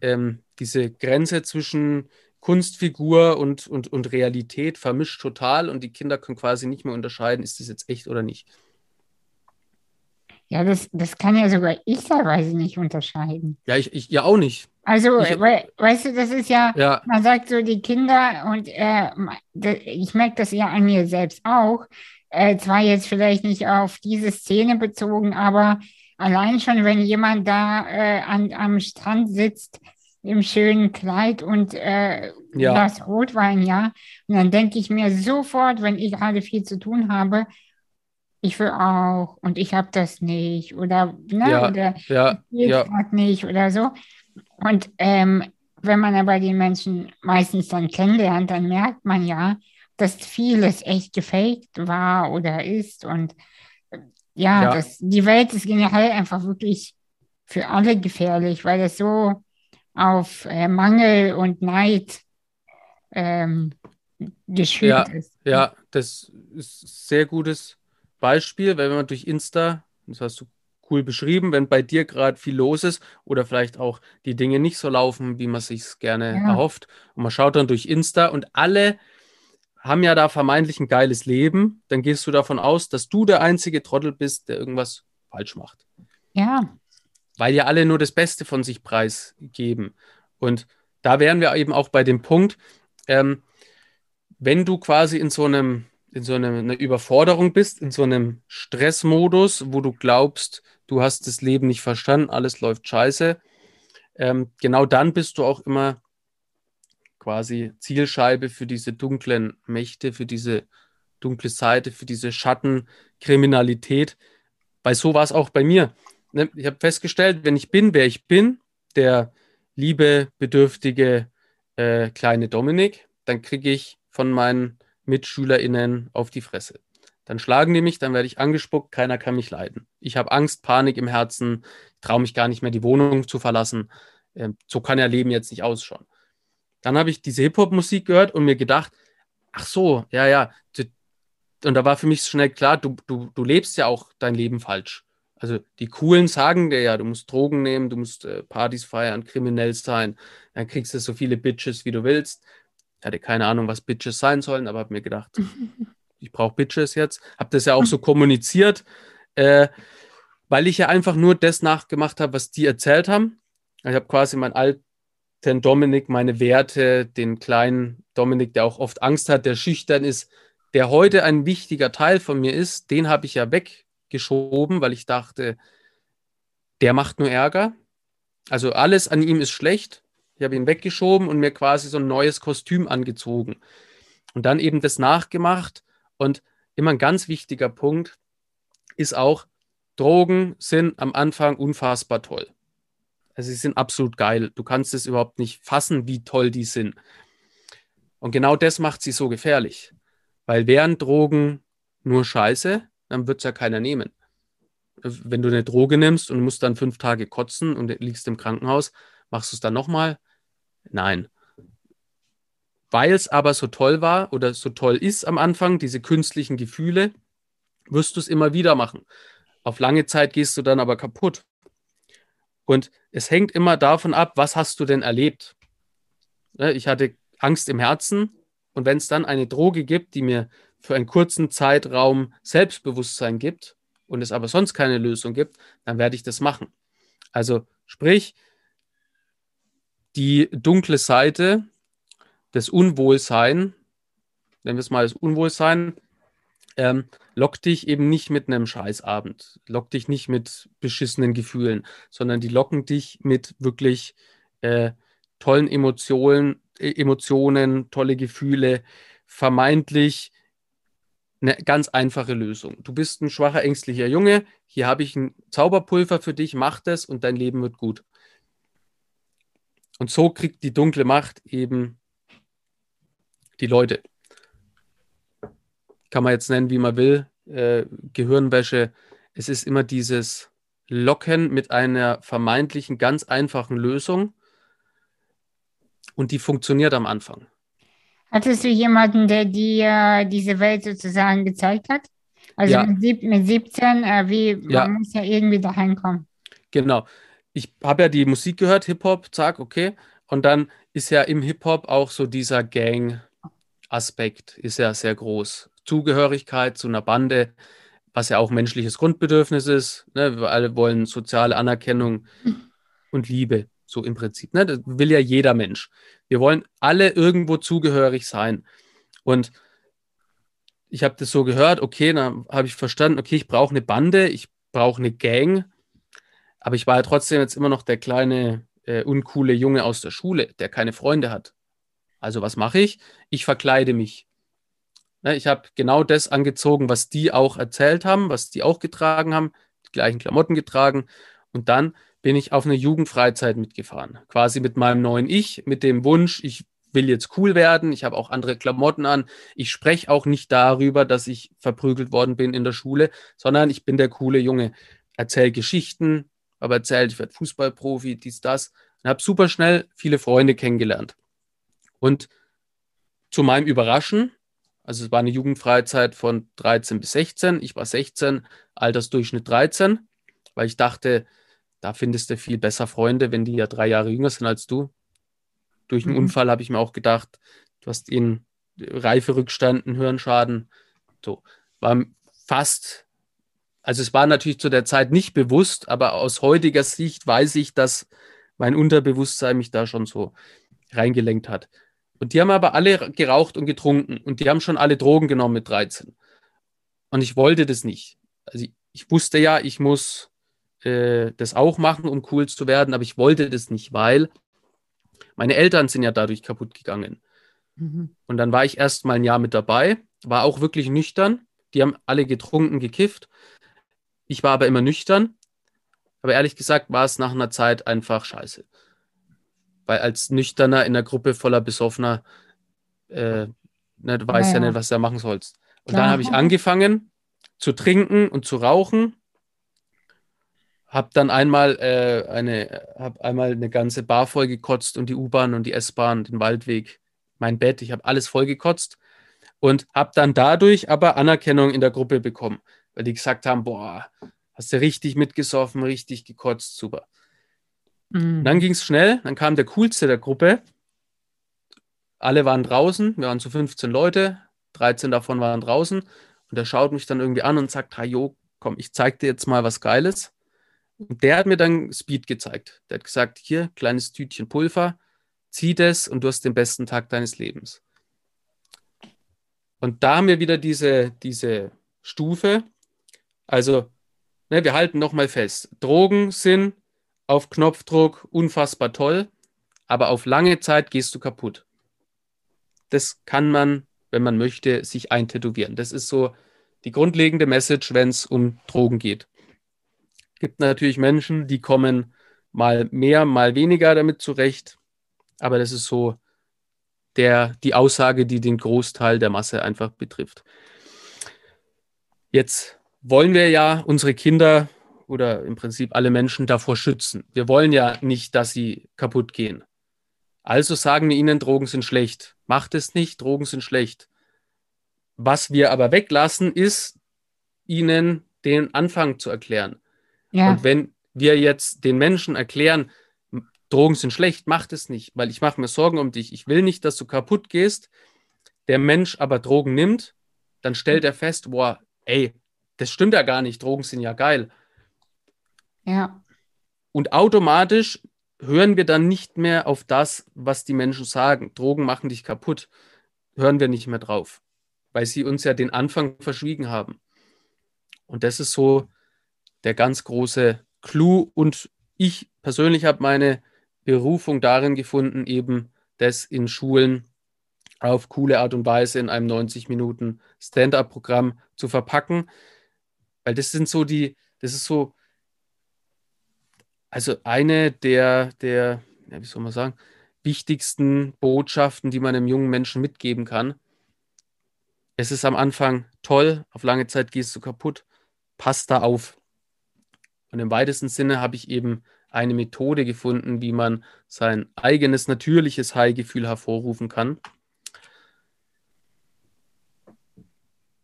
S2: ähm, diese Grenze zwischen Kunstfigur und, und, und Realität vermischt total und die Kinder können quasi nicht mehr unterscheiden, ist das jetzt echt oder nicht.
S1: Ja, das, das kann ja sogar ich teilweise nicht unterscheiden.
S2: Ja, ich, ich ja auch nicht.
S1: Also, ich, we, weißt du, das ist ja, ja, man sagt so, die Kinder und äh, ich merke das ja an mir selbst auch, äh, zwar jetzt vielleicht nicht auf diese Szene bezogen, aber allein schon, wenn jemand da äh, an, am Strand sitzt im schönen Kleid und äh, ja. Glas Rotwein, ja, und dann denke ich mir sofort, wenn ich gerade viel zu tun habe, ich will auch und ich habe das nicht oder, ne,
S2: ja,
S1: oder
S2: ja,
S1: ich
S2: ja.
S1: nicht oder so. Und ähm, wenn man aber die Menschen meistens dann kennenlernt, dann merkt man ja, dass vieles echt gefaked war oder ist. Und äh, ja, ja. Das, die Welt ist generell einfach wirklich für alle gefährlich, weil es so auf äh, Mangel und Neid ähm, geschürt
S2: ja,
S1: ist.
S2: Ja, das ist sehr gutes Beispiel, wenn man durch Insta, das hast du cool beschrieben, wenn bei dir gerade viel los ist oder vielleicht auch die Dinge nicht so laufen, wie man sich gerne ja. erhofft. Und man schaut dann durch Insta und alle haben ja da vermeintlich ein geiles Leben. Dann gehst du davon aus, dass du der einzige Trottel bist, der irgendwas falsch macht.
S1: Ja.
S2: Weil ja alle nur das Beste von sich preisgeben. Und da wären wir eben auch bei dem Punkt, ähm, wenn du quasi in so einem in so einer eine Überforderung bist, in so einem Stressmodus, wo du glaubst, du hast das Leben nicht verstanden, alles läuft scheiße, ähm, genau dann bist du auch immer quasi Zielscheibe für diese dunklen Mächte, für diese dunkle Seite, für diese Schattenkriminalität. Weil so war es auch bei mir. Ne, ich habe festgestellt, wenn ich bin, wer ich bin, der liebe, bedürftige äh, kleine Dominik, dann kriege ich von meinen MitschülerInnen auf die Fresse. Dann schlagen die mich, dann werde ich angespuckt, keiner kann mich leiden. Ich habe Angst, Panik im Herzen, traue mich gar nicht mehr, die Wohnung zu verlassen. Ähm, so kann ja Leben jetzt nicht ausschauen. Dann habe ich diese Hip-Hop-Musik gehört und mir gedacht, ach so, ja, ja. Und da war für mich schnell klar, du, du, du lebst ja auch dein Leben falsch. Also die Coolen sagen dir ja, du musst Drogen nehmen, du musst äh, Partys feiern, kriminell sein, dann kriegst du so viele Bitches, wie du willst. Ich hatte keine Ahnung, was Bitches sein sollen, aber habe mir gedacht, <laughs> ich brauche Bitches jetzt. Habe das ja auch <laughs> so kommuniziert, äh, weil ich ja einfach nur das nachgemacht habe, was die erzählt haben. Ich habe quasi meinen alten Dominik, meine Werte, den kleinen Dominik, der auch oft Angst hat, der schüchtern ist, der heute ein wichtiger Teil von mir ist, den habe ich ja weggeschoben, weil ich dachte, der macht nur Ärger. Also alles an ihm ist schlecht. Ich habe ihn weggeschoben und mir quasi so ein neues Kostüm angezogen. Und dann eben das nachgemacht. Und immer ein ganz wichtiger Punkt ist auch, Drogen sind am Anfang unfassbar toll. Also sie sind absolut geil. Du kannst es überhaupt nicht fassen, wie toll die sind. Und genau das macht sie so gefährlich. Weil wären Drogen nur scheiße, dann wird es ja keiner nehmen. Wenn du eine Droge nimmst und musst dann fünf Tage kotzen und liegst im Krankenhaus, machst du es dann nochmal? Nein. Weil es aber so toll war oder so toll ist am Anfang, diese künstlichen Gefühle, wirst du es immer wieder machen. Auf lange Zeit gehst du dann aber kaputt. Und es hängt immer davon ab, was hast du denn erlebt? Ich hatte Angst im Herzen und wenn es dann eine Droge gibt, die mir für einen kurzen Zeitraum Selbstbewusstsein gibt und es aber sonst keine Lösung gibt, dann werde ich das machen. Also sprich, die dunkle Seite des Unwohlsein, nennen wir es mal das Unwohlsein, ähm, lockt dich eben nicht mit einem Scheißabend, lockt dich nicht mit beschissenen Gefühlen, sondern die locken dich mit wirklich äh, tollen Emotionen, äh, Emotionen, tolle Gefühle, vermeintlich eine ganz einfache Lösung. Du bist ein schwacher, ängstlicher Junge. Hier habe ich ein Zauberpulver für dich. Mach das und dein Leben wird gut. Und so kriegt die dunkle Macht eben die Leute. Kann man jetzt nennen, wie man will. Äh, Gehirnwäsche. Es ist immer dieses Locken mit einer vermeintlichen ganz einfachen Lösung. Und die funktioniert am Anfang.
S1: Hattest du jemanden, der dir diese Welt sozusagen gezeigt hat? Also
S2: Ja.
S1: mit, sieb mit 17, äh, wie, man
S2: Ja.
S1: muss ja irgendwie dahin kommen.
S2: Genau. Ich habe ja die Musik gehört, Hip-Hop, zack, okay. Und dann ist ja im Hip-Hop auch so dieser Gang-Aspekt, ist ja sehr groß. Zugehörigkeit zu einer Bande, was ja auch menschliches Grundbedürfnis ist. Ne? Wir alle wollen soziale Anerkennung und Liebe, so im Prinzip. Ne? Das will ja jeder Mensch. Wir wollen alle irgendwo zugehörig sein. Und ich habe das so gehört, okay, dann habe ich verstanden, okay, ich brauche eine Bande, ich brauche eine Gang. Aber ich war ja trotzdem jetzt immer noch der kleine, äh, uncoole Junge aus der Schule, der keine Freunde hat. Also was mache ich? Ich verkleide mich. Ne, ich habe genau das angezogen, was die auch erzählt haben, was die auch getragen haben, die gleichen Klamotten getragen. Und dann bin ich auf eine Jugendfreizeit mitgefahren. Quasi mit meinem neuen Ich, mit dem Wunsch, ich will jetzt cool werden, ich habe auch andere Klamotten an. Ich spreche auch nicht darüber, dass ich verprügelt worden bin in der Schule, sondern ich bin der coole Junge. Erzähle Geschichten, aber erzählt, ich werde Fußballprofi, dies, das. Und habe super schnell viele Freunde kennengelernt. Und zu meinem Überraschen, also es war eine Jugendfreizeit von 13 bis 16, ich war 16, Altersdurchschnitt 13, weil ich dachte, da findest du viel besser Freunde, wenn die ja drei Jahre jünger sind als du. Durch einen
S1: Mhm.
S2: Unfall habe ich mir auch gedacht, du hast ihnen Reiferückstand, einen Hirnschaden. So, war fast, also es war natürlich zu der Zeit nicht bewusst, aber aus heutiger Sicht weiß ich, dass mein Unterbewusstsein mich da schon so reingelenkt hat. Und die haben aber alle geraucht und getrunken und die haben schon alle Drogen genommen mit 13. Und ich wollte das nicht. Also ich, ich wusste ja, ich muss äh, das auch machen, um cool zu werden, aber ich wollte das nicht, weil meine Eltern sind ja dadurch kaputt gegangen.
S1: Mhm.
S2: Und dann war ich erst mal ein Jahr mit dabei, war auch wirklich nüchtern. Die haben alle getrunken, gekifft. Ich war aber immer nüchtern. Aber ehrlich gesagt war es nach einer Zeit einfach scheiße. Weil als Nüchterner in einer Gruppe voller Besoffener, äh, ne, du weißt
S1: ja, Ja,
S2: nicht, was du da machen sollst. Und
S1: Klar.
S2: dann habe ich angefangen zu trinken und zu rauchen. Hab dann einmal äh, eine, hab einmal eine ganze Bar voll gekotzt und die U-Bahn und die S-Bahn, den Waldweg, mein Bett. Ich habe alles voll gekotzt und habe dann dadurch aber Anerkennung in der Gruppe bekommen, weil die gesagt haben, boah, hast du richtig mitgesoffen, richtig gekotzt, super.
S1: Mhm.
S2: Dann ging es schnell, dann kam der coolste der Gruppe. Alle waren draußen, wir waren so 15 Leute, 13 davon waren draußen. Und er schaut mich dann irgendwie an und sagt, Jo, komm, ich zeig dir jetzt mal was Geiles. Und der hat mir dann Speed gezeigt. Der hat gesagt, hier, kleines Tütchen Pulver, zieh das und du hast den besten Tag deines Lebens. Und da haben wir wieder diese, diese Stufe. Also, ne, wir halten nochmal fest. Drogen sind auf Knopfdruck unfassbar toll, aber auf lange Zeit gehst du kaputt. Das kann man, wenn man möchte, sich eintätowieren. Das ist so die grundlegende Message, wenn es um Drogen geht. Gibt natürlich Menschen, die kommen mal mehr, mal weniger damit zurecht, aber das ist so der, die Aussage, die den Großteil der Masse einfach betrifft. Jetzt wollen wir ja unsere Kinder oder im Prinzip alle Menschen davor schützen. Wir wollen ja nicht, dass sie kaputt gehen. Also sagen wir ihnen, Drogen sind schlecht. Macht es nicht, Drogen sind schlecht. Was wir aber weglassen, ist, ihnen den Anfang zu erklären.
S1: Ja,
S2: Und wenn wir jetzt den Menschen erklären, Drogen sind schlecht, macht es nicht, weil ich mache mir Sorgen um dich. Ich will nicht, dass du kaputt gehst. Der Mensch aber Drogen nimmt, dann stellt er fest, boah, ey, das stimmt ja gar nicht, Drogen sind ja geil.
S1: ja,
S2: Und automatisch hören wir dann nicht mehr auf das, was die Menschen sagen. Drogen machen dich kaputt. Hören wir nicht mehr drauf, weil sie uns ja den Anfang verschwiegen haben. Und das ist so der ganz große Clou. Und ich persönlich habe meine Berufung darin gefunden, eben das in Schulen auf coole Art und Weise in einem 90 Minuten Stand-up-Programm zu verpacken. Weil das sind so die, das ist so, also eine der, der, ja, wie soll man sagen, wichtigsten Botschaften, die man einem jungen Menschen mitgeben kann. Es ist am Anfang toll, auf lange Zeit gehst du kaputt, pass da auf. Und im weitesten Sinne habe ich eben eine Methode gefunden, wie man sein eigenes natürliches High-Gefühl hervorrufen kann.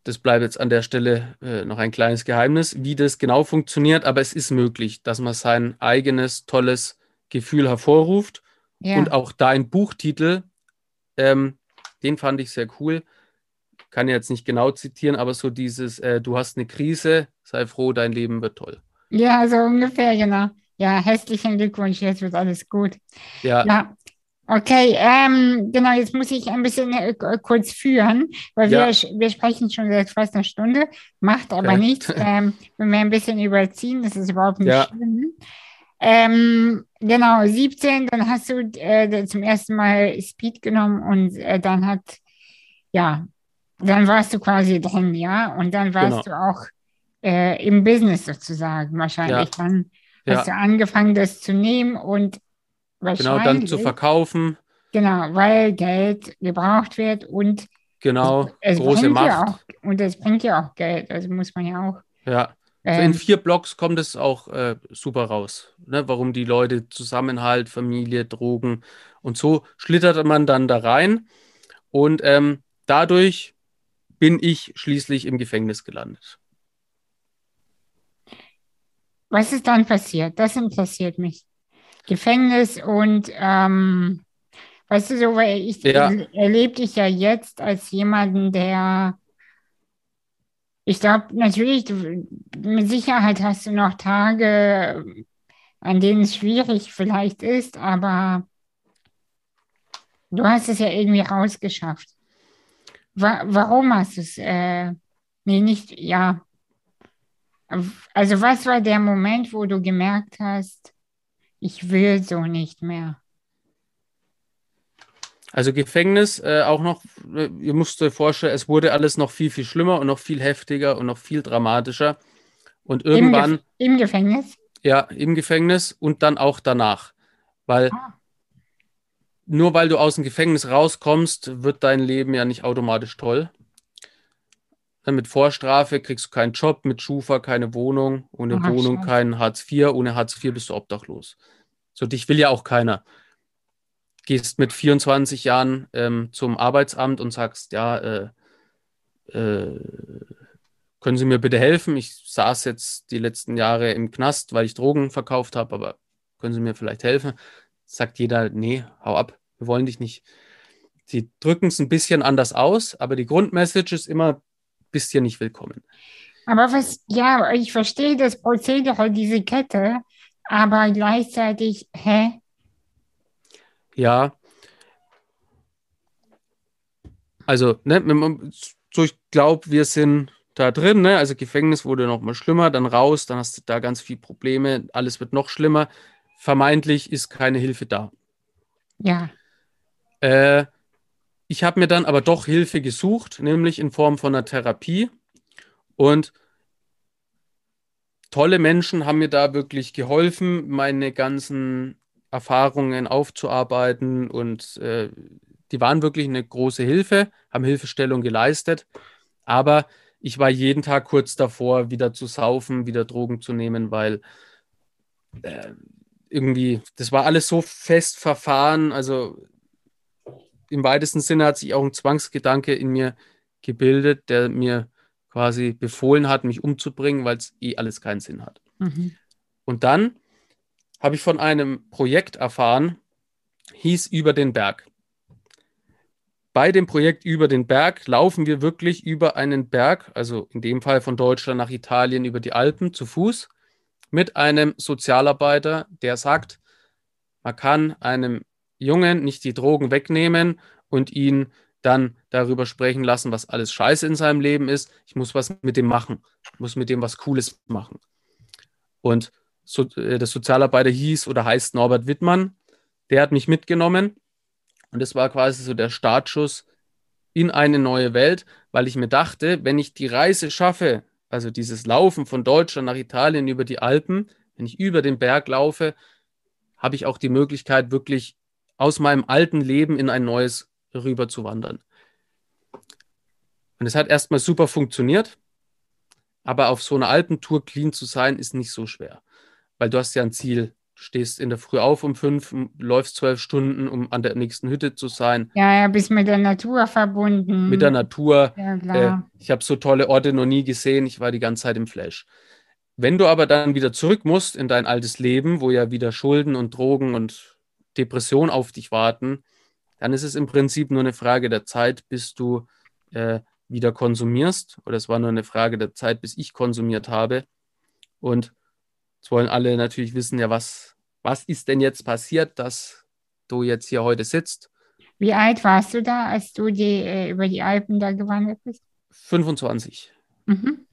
S2: Das bleibt jetzt an der Stelle äh, noch ein kleines Geheimnis, wie das genau funktioniert, aber es ist möglich, dass man sein eigenes tolles Gefühl hervorruft. Ja. Und auch dein Buchtitel, ähm, den fand ich sehr cool. Kann jetzt nicht genau zitieren, aber so dieses, äh, du hast eine Krise, sei froh, dein Leben wird toll.
S1: Ja, so ungefähr, genau. Ja, herzlichen Glückwunsch, jetzt wird alles gut.
S2: Ja.
S1: ja. Okay, ähm, genau, jetzt muss ich ein bisschen äh, kurz führen, weil ja. wir, wir sprechen schon seit fast einer Stunde, macht aber okay. nichts. Ähm, wenn wir ein bisschen überziehen, das ist überhaupt nicht ja. schlimm. Ähm, genau, 17, dann hast du äh, zum ersten Mal Speed genommen und äh, dann hat, ja, dann warst du quasi drin, ja, und dann warst genau. du auch äh, im Business sozusagen wahrscheinlich. Ja. Dann hast ja. du angefangen, das zu nehmen und
S2: Genau, dann zu verkaufen.
S1: Genau, weil Geld gebraucht wird und
S2: genau, es, es große Macht.
S1: Ja auch, und es bringt ja auch Geld, also muss man ja auch.
S2: Ja, ähm, so in vier Blocks kommt es auch äh, super raus, ne? warum die Leute Zusammenhalt, Familie, Drogen und so schlittert man dann da rein und ähm, dadurch bin ich schließlich im Gefängnis gelandet.
S1: Was ist dann passiert? Das interessiert mich. Gefängnis und ähm, weißt du so, weil ich ja. erlebe dich ja jetzt als jemanden, der ich glaube, natürlich, du, mit Sicherheit hast du noch Tage, an denen es schwierig vielleicht ist, aber du hast es ja irgendwie rausgeschafft. Wa warum hast du es? Äh, nee, nicht, ja. Also was war der Moment, wo du gemerkt hast, ich will so nicht mehr.
S2: Also Gefängnis äh, auch noch, äh, ihr müsst euch vorstellen, es wurde alles noch viel, viel schlimmer und noch viel heftiger und noch viel dramatischer. Und irgendwann.
S1: Im, Gef im Gefängnis?
S2: Ja, im Gefängnis und dann auch danach. Weil ah. nur weil du aus dem Gefängnis rauskommst, wird dein Leben ja nicht automatisch toll. Mit Vorstrafe kriegst du keinen Job, mit Schufa keine Wohnung, ohne Ach, Wohnung Scheiße. kein Hartz IV, ohne Hartz IV bist du obdachlos. So, dich will ja auch keiner. Gehst mit 24 Jahren ähm, zum Arbeitsamt und sagst, ja, äh, äh, können Sie mir bitte helfen? Ich saß jetzt die letzten Jahre im Knast, weil ich Drogen verkauft habe, aber können Sie mir vielleicht helfen? Sagt jeder, nee, hau ab, wir wollen dich nicht. Sie drücken es ein bisschen anders aus, aber die Grundmessage ist immer, bist hier nicht willkommen.
S1: Aber was, ja, ich verstehe das Prozedere, diese Kette, aber gleichzeitig, hä?
S2: Ja. Also, ne, so ich glaube, wir sind da drin, ne? Also Gefängnis wurde noch mal schlimmer, dann raus, dann hast du da ganz viele Probleme, alles wird noch schlimmer. Vermeintlich ist keine Hilfe da.
S1: Ja.
S2: Äh, ich habe mir dann aber doch Hilfe gesucht, nämlich in Form von einer Therapie. Und tolle Menschen haben mir da wirklich geholfen, meine ganzen Erfahrungen aufzuarbeiten. Und äh, die waren wirklich eine große Hilfe, haben Hilfestellung geleistet. Aber ich war jeden Tag kurz davor, wieder zu saufen, wieder Drogen zu nehmen, weil äh, irgendwie, das war alles so fest verfahren. Also im weitesten Sinne hat sich auch ein Zwangsgedanke in mir gebildet, der mir quasi befohlen hat, mich umzubringen, weil es eh alles keinen Sinn hat. Mhm. Und dann habe ich von einem Projekt erfahren, hieß Über den Berg. Bei dem Projekt Über den Berg laufen wir wirklich über einen Berg, also in dem Fall von Deutschland nach Italien über die Alpen zu Fuß, mit einem Sozialarbeiter, der sagt, man kann einem Jungen nicht die Drogen wegnehmen und ihn dann darüber sprechen lassen, was alles scheiße in seinem Leben ist. Ich muss was mit dem machen. Ich muss mit dem was Cooles machen. Und so, äh, der Sozialarbeiter hieß oder heißt Norbert Wittmann. Der hat mich mitgenommen. Und das war quasi so der Startschuss in eine neue Welt, weil ich mir dachte, wenn ich die Reise schaffe, also dieses Laufen von Deutschland nach Italien über die Alpen, wenn ich über den Berg laufe, habe ich auch die Möglichkeit, wirklich aus meinem alten Leben in ein neues rüber zu wandern. Und es hat erstmal super funktioniert, aber auf so einer Alpentour clean zu sein, ist nicht so schwer, weil du hast ja ein Ziel. Du stehst in der Früh auf um fünf, läufst zwölf Stunden, um an der nächsten Hütte zu sein.
S1: Ja, ja, bist mit der Natur verbunden.
S2: Mit der Natur.
S1: Ja,
S2: Äh,
S1: klar.
S2: ich habe so tolle Orte noch nie gesehen. Ich war die ganze Zeit im Flash. Wenn du aber dann wieder zurück musst in dein altes Leben, wo ja wieder Schulden und Drogen und Depression auf dich warten, dann ist es im Prinzip nur eine Frage der Zeit, bis du äh, wieder konsumierst. Oder es war nur eine Frage der Zeit, bis ich konsumiert habe. Und jetzt wollen alle natürlich wissen, ja, was, was ist denn jetzt passiert, dass du jetzt hier heute sitzt?
S1: Wie alt warst du da, als du die, äh, über die Alpen da gewandert bist?
S2: 25.
S1: Mhm.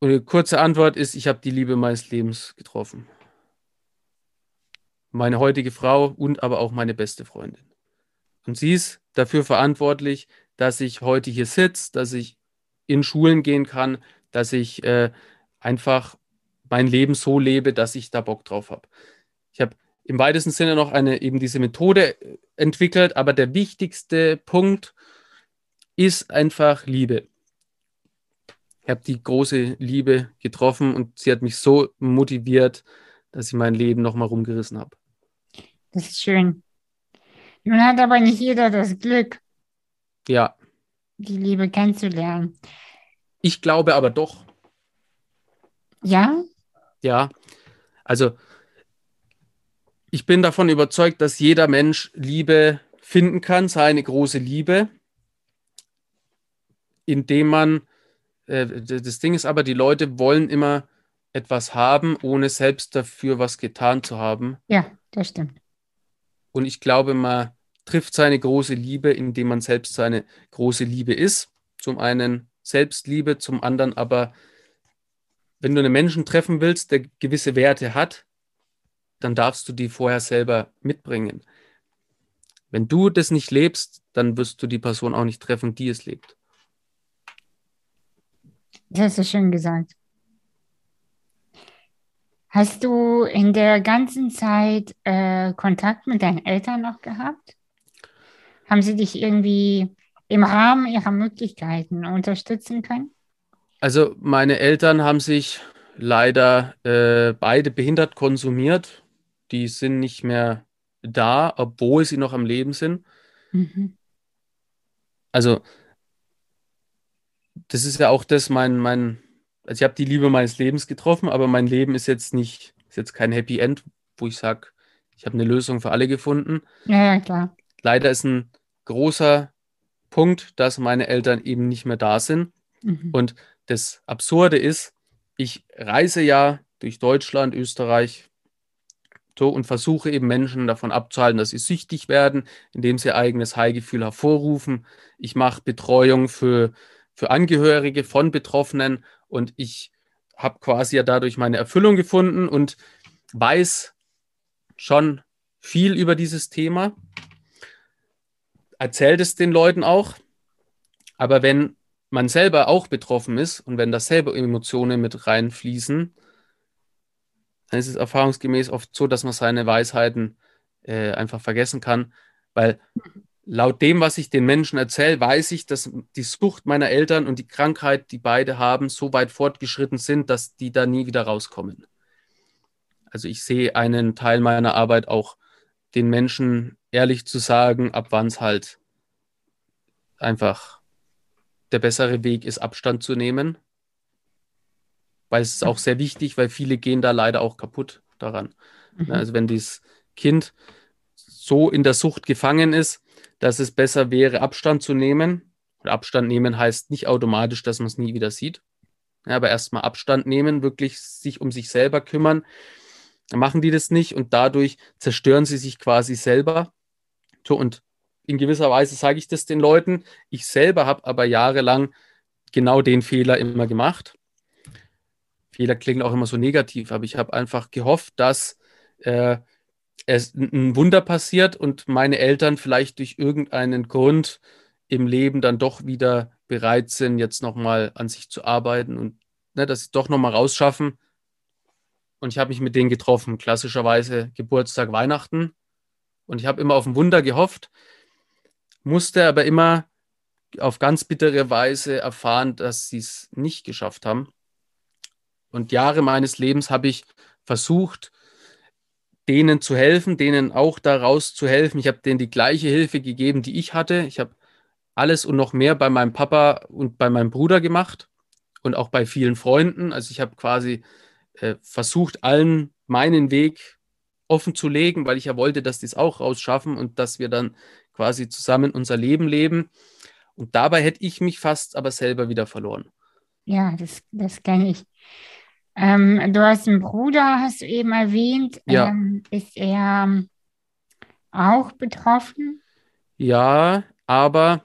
S2: Und die kurze Antwort ist, ich habe die Liebe meines Lebens getroffen. Meine heutige Frau und aber auch meine beste Freundin. Und sie ist dafür verantwortlich, dass ich heute hier sitze, dass ich in Schulen gehen kann, dass ich äh, einfach mein Leben so lebe, dass ich da Bock drauf habe. Ich habe im weitesten Sinne noch eine eben diese Methode äh, entwickelt, aber der wichtigste Punkt ist einfach Liebe. Ich habe die große Liebe getroffen und sie hat mich so motiviert, dass ich mein Leben nochmal rumgerissen habe.
S1: Das ist schön. Nun hat aber nicht jeder das Glück,
S2: Ja,
S1: die Liebe kennenzulernen.
S2: ich glaube aber doch,
S1: Ja?
S2: ja. Also ich bin davon überzeugt, dass jeder Mensch Liebe finden kann, seine große Liebe, indem man, äh, das Ding ist aber, die Leute wollen immer etwas haben, ohne selbst dafür was getan zu haben.
S1: Ja, das stimmt.
S2: Und ich glaube, man trifft seine große Liebe, indem man selbst seine große Liebe ist. Zum einen Selbstliebe, zum anderen aber, wenn du einen Menschen treffen willst, der gewisse Werte hat, dann darfst du die vorher selber mitbringen. Wenn du das nicht lebst, dann wirst du die Person auch nicht treffen, die es lebt.
S1: Das hast du schön gesagt. Hast du in der ganzen Zeit äh, Kontakt mit deinen Eltern noch gehabt? Haben sie dich irgendwie im Rahmen ihrer Möglichkeiten unterstützen können?
S2: Also meine Eltern haben sich leider äh, beide behindert konsumiert. Die sind nicht mehr da, obwohl sie noch am Leben sind.
S1: Mhm.
S2: Also das ist ja auch das, mein, mein, also ich habe die Liebe meines Lebens getroffen, aber mein Leben ist jetzt nicht, ist jetzt kein Happy End, wo ich sage, ich habe eine Lösung für alle gefunden.
S1: Ja, ja, klar.
S2: Leider ist ein großer Punkt, dass meine Eltern eben nicht mehr da sind.
S1: Mhm.
S2: Und das Absurde ist, ich reise ja durch Deutschland, Österreich, so und versuche eben Menschen davon abzuhalten, dass sie süchtig werden, indem sie ihr eigenes High-Gefühl hervorrufen. Ich mache Betreuung für, für Angehörige von Betroffenen und ich habe quasi ja dadurch meine Erfüllung gefunden und weiß schon viel über dieses Thema. Erzählt es den Leuten auch. Aber wenn man selber auch betroffen ist und wenn da selber Emotionen mit reinfließen, dann ist es erfahrungsgemäß oft so, dass man seine Weisheiten äh, einfach vergessen kann, weil laut dem, was ich den Menschen erzähle, weiß ich, dass die Sucht meiner Eltern und die Krankheit, die beide haben, so weit fortgeschritten sind, dass die da nie wieder rauskommen. Also ich sehe einen Teil meiner Arbeit auch, den Menschen ehrlich zu sagen, ab wann es halt einfach der bessere Weg ist, Abstand zu nehmen. Weil es ist auch sehr wichtig, weil viele gehen da leider auch kaputt daran.
S1: Mhm.
S2: Also wenn dieses Kind so in der Sucht gefangen ist, dass es besser wäre, Abstand zu nehmen. Und Abstand nehmen heißt nicht automatisch, dass man es nie wieder sieht. Ja, aber erstmal Abstand nehmen, wirklich sich um sich selber kümmern. Dann machen die das nicht und dadurch zerstören sie sich quasi selber. Und in gewisser Weise sage ich das den Leuten. Ich selber habe aber jahrelang genau den Fehler immer gemacht. Fehler klingen auch immer so negativ, aber ich habe einfach gehofft, dass äh, es ein Wunder passiert und meine Eltern vielleicht durch irgendeinen Grund im Leben dann doch wieder bereit sind, jetzt nochmal an sich zu arbeiten und ne, sie doch nochmal rausschaffen. Und ich habe mich mit denen getroffen, klassischerweise Geburtstag, Weihnachten. Und ich habe immer auf ein Wunder gehofft, musste aber immer auf ganz bittere Weise erfahren, dass sie es nicht geschafft haben. Und Jahre meines Lebens habe ich versucht, denen zu helfen, denen auch daraus zu helfen. Ich habe denen die gleiche Hilfe gegeben, die ich hatte. Ich habe alles und noch mehr bei meinem Papa und bei meinem Bruder gemacht und auch bei vielen Freunden. Also ich habe quasi äh, versucht, allen meinen Weg offen zu legen, weil ich ja wollte, dass die es auch rausschaffen und dass wir dann quasi zusammen unser Leben leben. Und dabei hätte ich mich fast aber selber wieder verloren.
S1: Ja, das, das kenne ich. Ähm, du hast einen Bruder, hast du eben erwähnt.
S2: Ja.
S1: Ähm, ist er auch betroffen?
S2: Ja, aber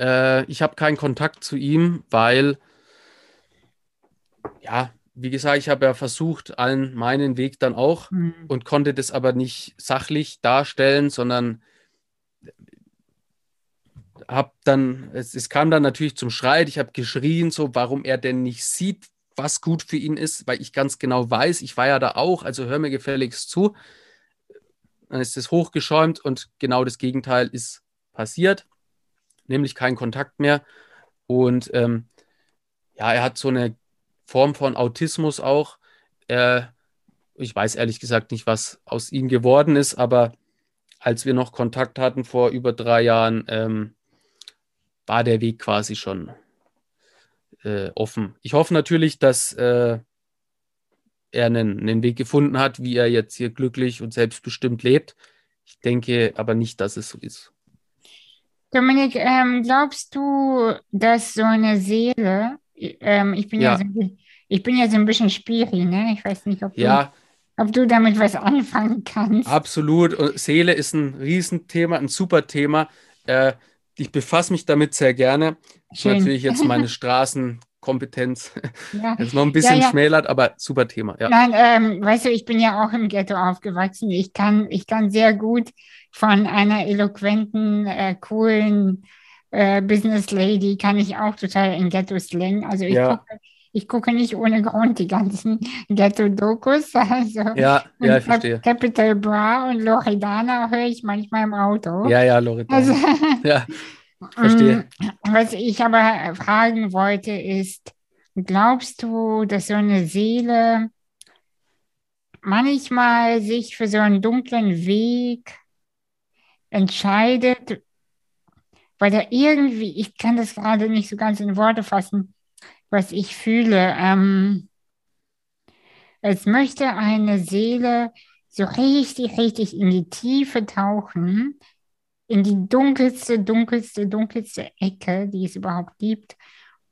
S2: äh, ich habe keinen Kontakt zu ihm, weil, ja, wie gesagt, ich habe ja versucht, allen meinen Weg dann auch
S1: Hm.
S2: und konnte das aber nicht sachlich darstellen, sondern habe dann, es, es kam dann natürlich zum Streit, ich habe geschrien, so, warum er denn nicht sieht, was gut für ihn ist, weil ich ganz genau weiß, ich war ja da auch, also hör mir gefälligst zu. Dann ist es hochgeschäumt und genau das Gegenteil ist passiert, nämlich kein Kontakt mehr. Und ähm, ja, er hat so eine Form von Autismus auch. Äh, ich weiß ehrlich gesagt nicht, was aus ihm geworden ist, aber als wir noch Kontakt hatten vor über drei Jahren, ähm, war der Weg quasi schon äh, offen. Ich hoffe natürlich, dass äh, er einen, einen Weg gefunden hat, wie er jetzt hier glücklich und selbstbestimmt lebt. Ich denke aber nicht, dass es so ist.
S1: Dominik, ähm, glaubst du, dass so eine Seele, ähm, ich bin ja
S2: Ja,
S1: so, ich bin ja so ein bisschen Spiri, ne? Ich weiß nicht, ob du,
S2: ja,
S1: ob du damit was anfangen kannst.
S2: absolut. Seele ist ein Riesenthema, ein super Thema. Äh, ich befasse mich damit sehr gerne.
S1: Schön.
S2: Natürlich jetzt meine <laughs> Straßenkompetenz
S1: Ja, <laughs>
S2: ist noch ein
S1: ja,
S2: bisschen
S1: ja.
S2: schmälert, aber super Thema. Ja,
S1: Nein, ähm, weißt du, ich bin ja auch im Ghetto aufgewachsen. Ich kann, ich kann sehr gut von einer eloquenten, äh, coolen äh, Business Lady, kann ich auch total in Ghetto-Slang. Also ich
S2: ja,
S1: gucke, ich gucke nicht ohne Grund die ganzen <laughs> Ghetto-Dokus. Also,
S2: ja, ja, ich verstehe.
S1: Capital Bra und Loredana höre ich manchmal im Auto.
S2: Ja, ja,
S1: Also,
S2: Loredana. <laughs> Ja, <laughs> verstehe.
S1: Mm, Was ich aber fragen wollte, ist, glaubst du, dass so eine Seele manchmal sich für so einen dunklen Weg entscheidet, weil er irgendwie, ich kann das gerade nicht so ganz in Worte fassen, was ich fühle. Ähm, es möchte eine Seele so richtig, richtig in die Tiefe tauchen, in die dunkelste, dunkelste, dunkelste Ecke, die es überhaupt gibt,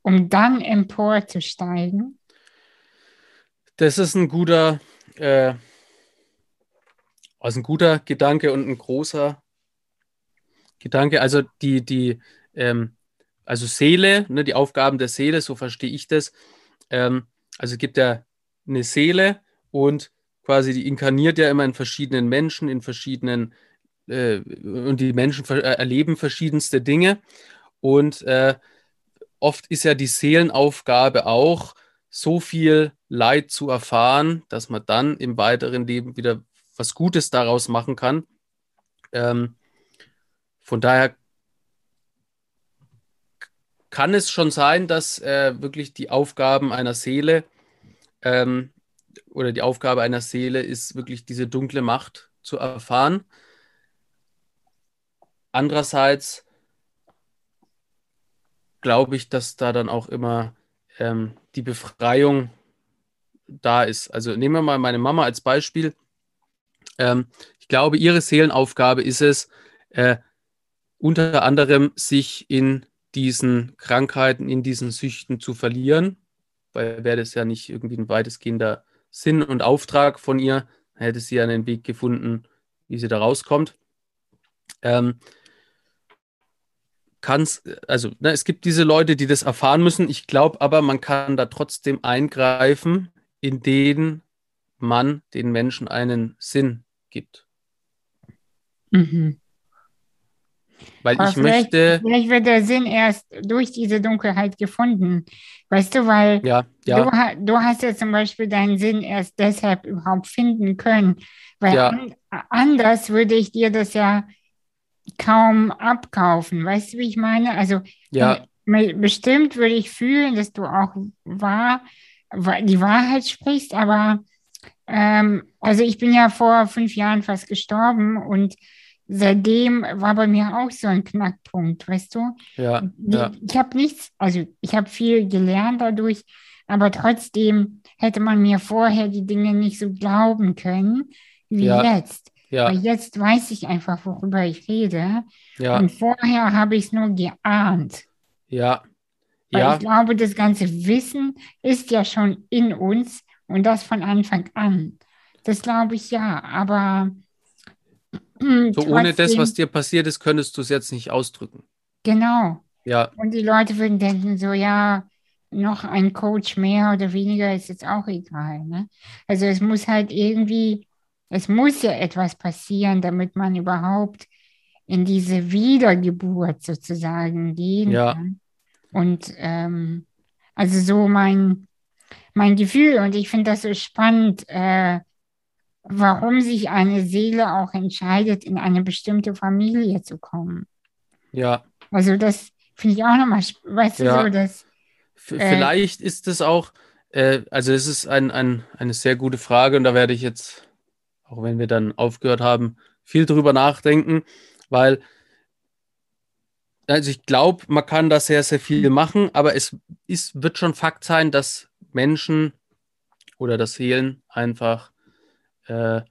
S1: um dann emporzusteigen.
S2: Das ist ein guter, äh, also ein guter Gedanke und ein großer Gedanke. Also die, die, ähm, also Seele, ne, die Aufgaben der Seele, so verstehe ich das. Ähm, also es gibt ja eine Seele und quasi die inkarniert ja immer in verschiedenen Menschen, in verschiedenen, äh, und die Menschen ver äh, erleben verschiedenste Dinge. Und äh, oft ist ja die Seelenaufgabe auch, so viel Leid zu erfahren, dass man dann im weiteren Leben wieder was Gutes daraus machen kann. Ähm, von daher kann es schon sein, dass äh, wirklich die Aufgaben einer Seele ähm, oder die Aufgabe einer Seele ist, wirklich diese dunkle Macht zu erfahren. Andererseits glaube ich, dass da dann auch immer ähm, die Befreiung da ist. Also nehmen wir mal meine Mama als Beispiel. Ähm, ich glaube, ihre Seelenaufgabe ist es, äh, unter anderem sich in diesen Krankheiten, in diesen Süchten zu verlieren, weil wäre das ja nicht irgendwie ein weitestgehender Sinn und Auftrag von ihr, hätte sie ja einen Weg gefunden, wie sie da rauskommt. Ähm, kann's, also ne, es gibt diese Leute, die das erfahren müssen. Ich glaube aber, man kann da trotzdem eingreifen, indem man den Menschen einen Sinn gibt.
S1: Mhm.
S2: Weil
S1: Aber
S2: ich
S1: vielleicht,
S2: möchte,
S1: vielleicht wird der Sinn erst durch diese Dunkelheit gefunden. Weißt du, weil
S2: ja,
S1: du,
S2: ja,
S1: ha- du hast ja zum Beispiel deinen Sinn erst deshalb überhaupt finden können. Weil
S2: Ja.
S1: an, anders würde ich dir das ja kaum abkaufen. Weißt du, wie ich meine? Also
S2: ja,
S1: bestimmt würde ich fühlen, dass du auch wahr, wa- die Wahrheit sprichst, aber ähm, also ich bin ja vor fünf Jahren fast gestorben und seitdem war bei mir auch so ein Knackpunkt, weißt du?
S2: ja,
S1: Die,
S2: ja,
S1: Ich habe nichts, also ich habe viel gelernt dadurch, aber trotzdem hätte man mir vorher die Dinge nicht so glauben können wie
S2: Ja.
S1: jetzt.
S2: ja,
S1: Weil jetzt weiß ich einfach, worüber ich rede.
S2: ja,
S1: Und vorher habe ich es nur geahnt.
S2: ja,
S1: Weil
S2: ja,
S1: ich glaube, das ganze Wissen ist ja schon in uns und das von Anfang an. Das glaube ich ja, aber
S2: so ohne das, was dir passiert ist, könntest du es jetzt nicht ausdrücken.
S1: Genau.
S2: Ja,
S1: Und die Leute würden denken, so ja, noch ein Coach mehr oder weniger ist jetzt auch egal. Ne? Also es muss halt irgendwie, es muss ja etwas passieren, damit man überhaupt in diese Wiedergeburt sozusagen gehen
S2: Ja.
S1: kann. Und ähm, also so mein, mein Gefühl, und ich finde das so spannend, äh, warum sich eine Seele auch entscheidet, in eine bestimmte Familie zu kommen.
S2: ja.
S1: Also das finde ich auch nochmal, weißt du,
S2: Ja.
S1: so das, Äh,
S2: Vielleicht ist es auch, äh, also es ist ein, ein, eine sehr gute Frage und da werde ich jetzt, auch wenn wir dann aufgehört haben, viel drüber nachdenken, weil also ich glaube, man kann da sehr, sehr viel machen, aber es ist, wird schon Fakt sein, dass Menschen oder dass Seelen einfach äh,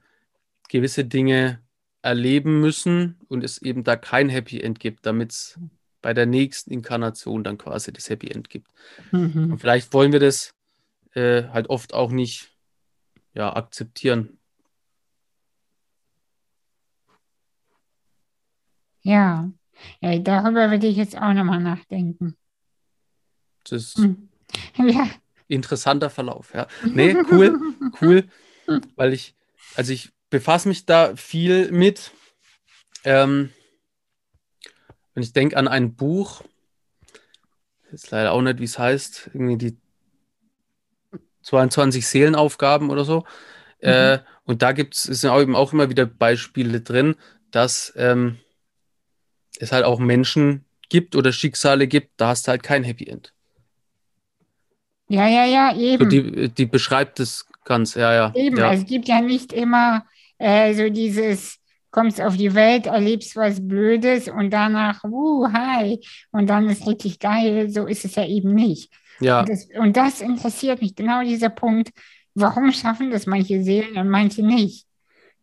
S2: gewisse Dinge erleben müssen und es eben da kein Happy End gibt, damit es bei der nächsten Inkarnation dann quasi das Happy End gibt.
S1: mhm.
S2: Und vielleicht wollen wir das äh, halt oft auch nicht ja, akzeptieren.
S1: ja. ja, darüber würde ich jetzt auch nochmal nachdenken.
S2: Das ist
S1: Hm. Ja.
S2: interessanter Verlauf. Ja. Nee, cool, <laughs> cool, weil ich, also ich befasse mich da viel mit. Ähm, und ich denke an ein Buch, ist leider auch nicht, wie es heißt, irgendwie die 22 Seelenaufgaben oder so. Äh, und da gibt es, auch eben auch immer wieder Beispiele drin, dass ähm, es halt auch Menschen gibt oder Schicksale gibt, da hast du halt kein Happy End.
S1: Ja, ja, ja,
S2: So,
S1: eben.
S2: die, die beschreibt das ganz, ja, ja.
S1: Eben,
S2: ja.
S1: es gibt ja nicht immer äh, so dieses, kommst auf die Welt, erlebst was Blödes und danach, uh, hi, und dann ist richtig geil. So ist es ja eben nicht.
S2: ja,
S1: Und das, und das interessiert mich, genau dieser Punkt. Warum schaffen das manche Seelen und manche nicht?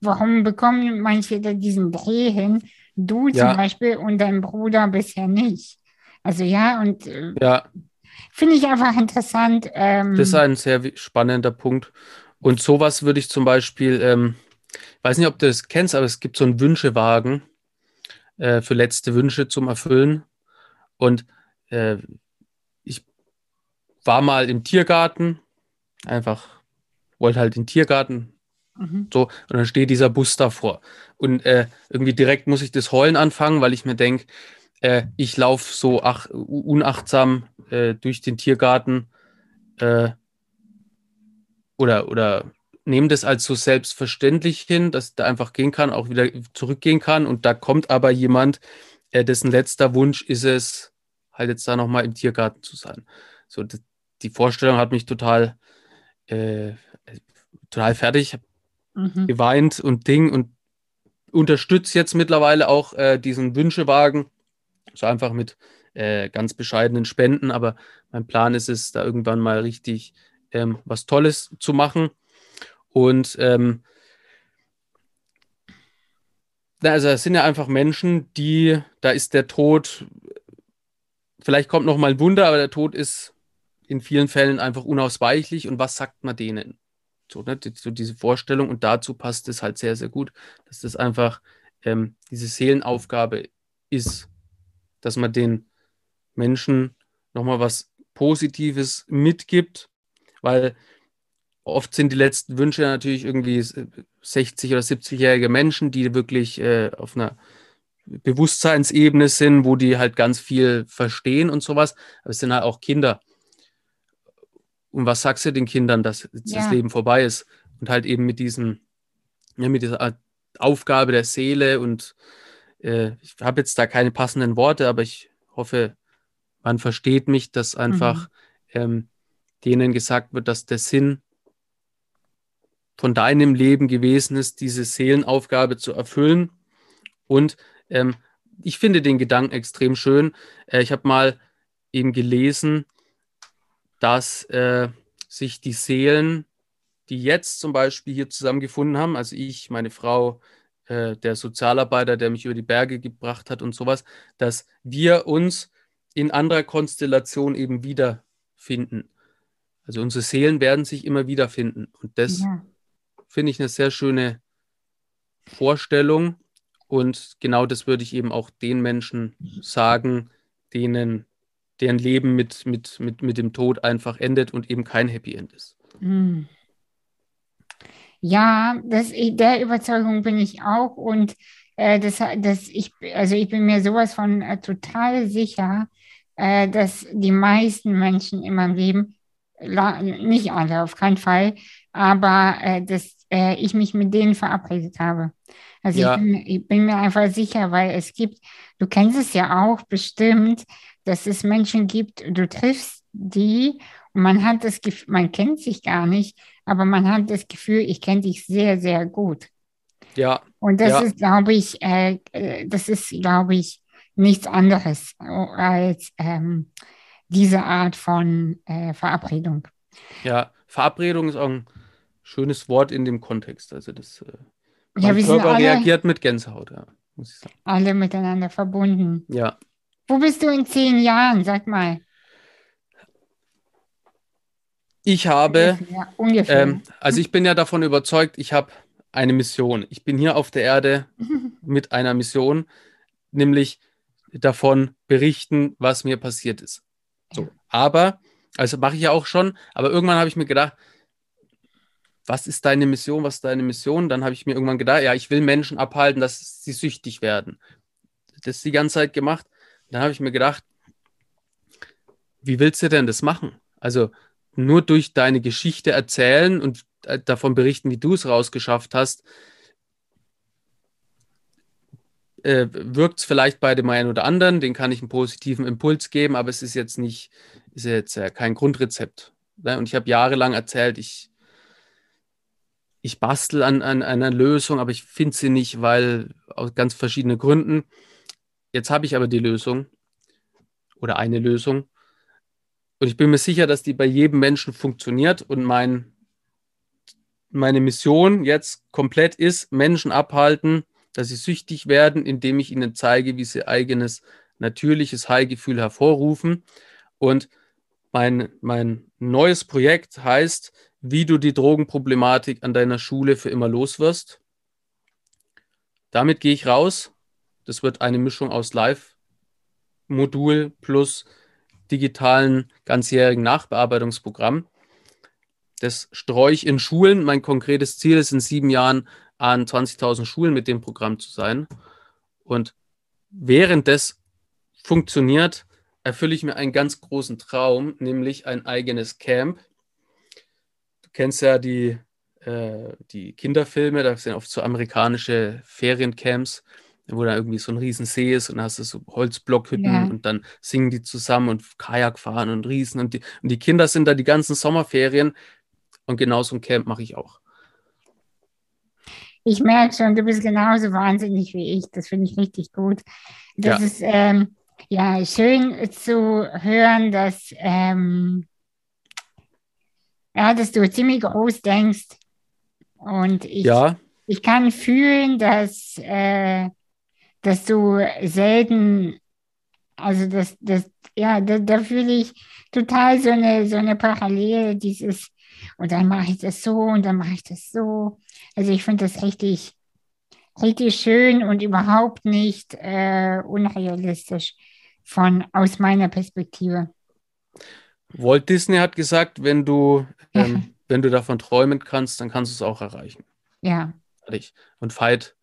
S1: Warum bekommen manche da diesen Dreh hin, du
S2: Ja.
S1: zum Beispiel und dein Bruder bisher nicht? Also ja, und äh,
S2: ja,
S1: finde ich einfach interessant. Ähm,
S2: das ist ein sehr spannender Punkt. Und sowas würde ich zum Beispiel, ähm, weiß nicht, ob du das kennst, aber es gibt so einen Wünschewagen äh, für letzte Wünsche zum Erfüllen. Und äh, ich war mal im Tiergarten, einfach wollte halt den Tiergarten,
S1: mhm.
S2: So, und dann steht dieser Bus davor. Und äh, irgendwie direkt muss ich das Heulen anfangen, weil ich mir denke, äh, ich laufe so ach, unachtsam äh, durch den Tiergarten äh, oder, oder nehme das als so selbstverständlich hin, dass da einfach gehen kann, auch wieder zurückgehen kann. Und da kommt aber jemand, äh, dessen letzter Wunsch ist es, halt jetzt da nochmal im Tiergarten zu sein. So, die Vorstellung hat mich total, äh, total fertig. Ich
S1: Mhm.
S2: geweint und Ding und unterstütze jetzt mittlerweile auch äh, diesen Wünschewagen. So einfach mit äh, ganz bescheidenen Spenden, aber mein Plan ist es, da irgendwann mal richtig ähm, was Tolles zu machen. Und ähm, also es sind ja einfach Menschen, die, da ist der Tod, vielleicht kommt noch mal ein Wunder, aber der Tod ist in vielen Fällen einfach unausweichlich. Und was sagt man denen? So, ne, so diese Vorstellung und dazu passt es halt sehr, sehr gut, dass das einfach ähm, diese Seelenaufgabe ist, dass man den Menschen nochmal was Positives mitgibt, weil oft sind die letzten Wünsche natürlich irgendwie 60- oder 70-jährige Menschen, die wirklich äh, auf einer Bewusstseinsebene sind, wo die halt ganz viel verstehen und sowas. Aber es sind halt auch Kinder. Und was sagst du den Kindern, dass ja. das Leben vorbei ist? Und halt eben mit diesem, ja, mit dieser Aufgabe der Seele und äh, ich habe jetzt da keine passenden Worte, aber ich hoffe, man versteht mich, dass einfach mhm. ähm, denen gesagt wird, dass der Sinn von deinem Leben gewesen ist, diese Seelenaufgabe zu erfüllen. Und ähm, ich finde den Gedanken extrem schön. Äh, ich habe mal eben gelesen, dass äh, sich die Seelen, die jetzt zum Beispiel hier zusammengefunden haben, also ich, meine Frau, äh, der Sozialarbeiter, der mich über die Berge gebracht hat und sowas, dass wir uns in anderer Konstellation eben wiederfinden. Also unsere Seelen werden sich immer wiederfinden. Und das ja. finde ich eine sehr schöne Vorstellung. Und genau das würde ich eben auch den Menschen sagen, denen deren Leben mit, mit, mit, mit dem Tod einfach endet und eben kein Happy End ist. Hm.
S1: Ja, das, der Überzeugung bin ich auch und äh, das, das ich, also ich bin mir sowas von äh, total sicher, äh, dass die meisten Menschen in meinem Leben, nicht alle auf keinen Fall, aber äh, dass äh, ich mich mit denen verabredet habe. Also ja. ich, bin, ich bin mir einfach sicher, weil es gibt, du kennst es ja auch bestimmt, dass es Menschen gibt, du triffst die und man hat das Gefühl, man kennt sich gar nicht, aber man hat das Gefühl, ich kenne dich sehr, sehr gut.
S2: Ja.
S1: Und das
S2: ja.
S1: ist, glaube ich, äh, äh das ist, glaube ich, nichts anderes als ähm, diese Art von äh, Verabredung.
S2: Ja, Verabredung ist auch ein schönes Wort in dem Kontext. Also das äh, mein ja, Körper alle, reagiert mit Gänsehaut, ja,
S1: muss ich sagen. Alle miteinander verbunden.
S2: Ja.
S1: Wo bist du in zehn Jahren? Sag mal.
S2: Ich habe, ja, ungefähr. Ähm, also ich bin ja davon überzeugt, ich habe eine Mission. Ich bin hier auf der Erde <laughs> mit einer Mission, nämlich davon berichten, was mir passiert ist. So, aber, also mache ich ja auch schon, aber irgendwann habe ich mir gedacht, was ist deine Mission, was ist deine Mission? Dann habe ich mir irgendwann gedacht, ja, ich will Menschen abhalten, dass sie süchtig werden. Das die ganze Zeit gemacht. Dann habe ich mir gedacht, wie willst du denn das machen? Also nur durch deine Geschichte erzählen und äh, davon berichten, wie du es rausgeschafft hast, äh, wirkt es vielleicht bei dem einen oder anderen, den kann ich einen positiven Impuls geben, aber es ist jetzt nicht, ist jetzt äh, kein Grundrezept. Ne? Und ich habe jahrelang erzählt, ich, ich bastel an, an einer Lösung, aber ich finde sie nicht, weil aus ganz verschiedenen Gründen. Jetzt habe ich aber die Lösung oder eine Lösung. Und ich bin mir sicher, dass die bei jedem Menschen funktioniert. Und mein, meine Mission jetzt komplett ist, Menschen abhalten, dass sie süchtig werden, indem ich ihnen zeige, wie sie eigenes natürliches High-Gefühl hervorrufen. Und mein, mein neues Projekt heißt, wie du die Drogenproblematik an deiner Schule für immer loswirst. Damit gehe ich raus das wird eine Mischung aus Live-Modul plus digitalen ganzjährigen Nachbearbeitungsprogramm. Das streue ich in Schulen. Mein konkretes Ziel ist, in sieben Jahren an 20.000 Schulen mit dem Programm zu sein. Und während das funktioniert, erfülle ich mir einen ganz großen Traum, nämlich ein eigenes Camp. Du kennst ja die, äh, die Kinderfilme, da sind oft so amerikanische Feriencamps wo da irgendwie so ein Riesensee ist und dann hast du so Holzblockhütten ja. und dann singen die zusammen und Kajak fahren und Riesen und die, und die Kinder sind da die ganzen Sommerferien und genau so ein Camp mache ich auch.
S1: Ich merke schon, du bist genauso wahnsinnig wie ich. Das finde ich richtig gut. Das ja. ist ähm, ja schön zu hören, dass, ähm, ja, dass du ziemlich groß denkst. Und ich, ja. ich kann fühlen, dass äh, dass du selten, also das, das, ja, da, da fühle ich total so eine, so eine Parallele, dieses, und dann mache ich das so und dann mache ich das so. Also ich finde das richtig, richtig schön und überhaupt nicht äh, unrealistisch von aus meiner Perspektive.
S2: Walt Disney hat gesagt, wenn du, ähm, wenn du davon träumen kannst, dann kannst du es auch erreichen.
S1: Ja.
S2: Und Veit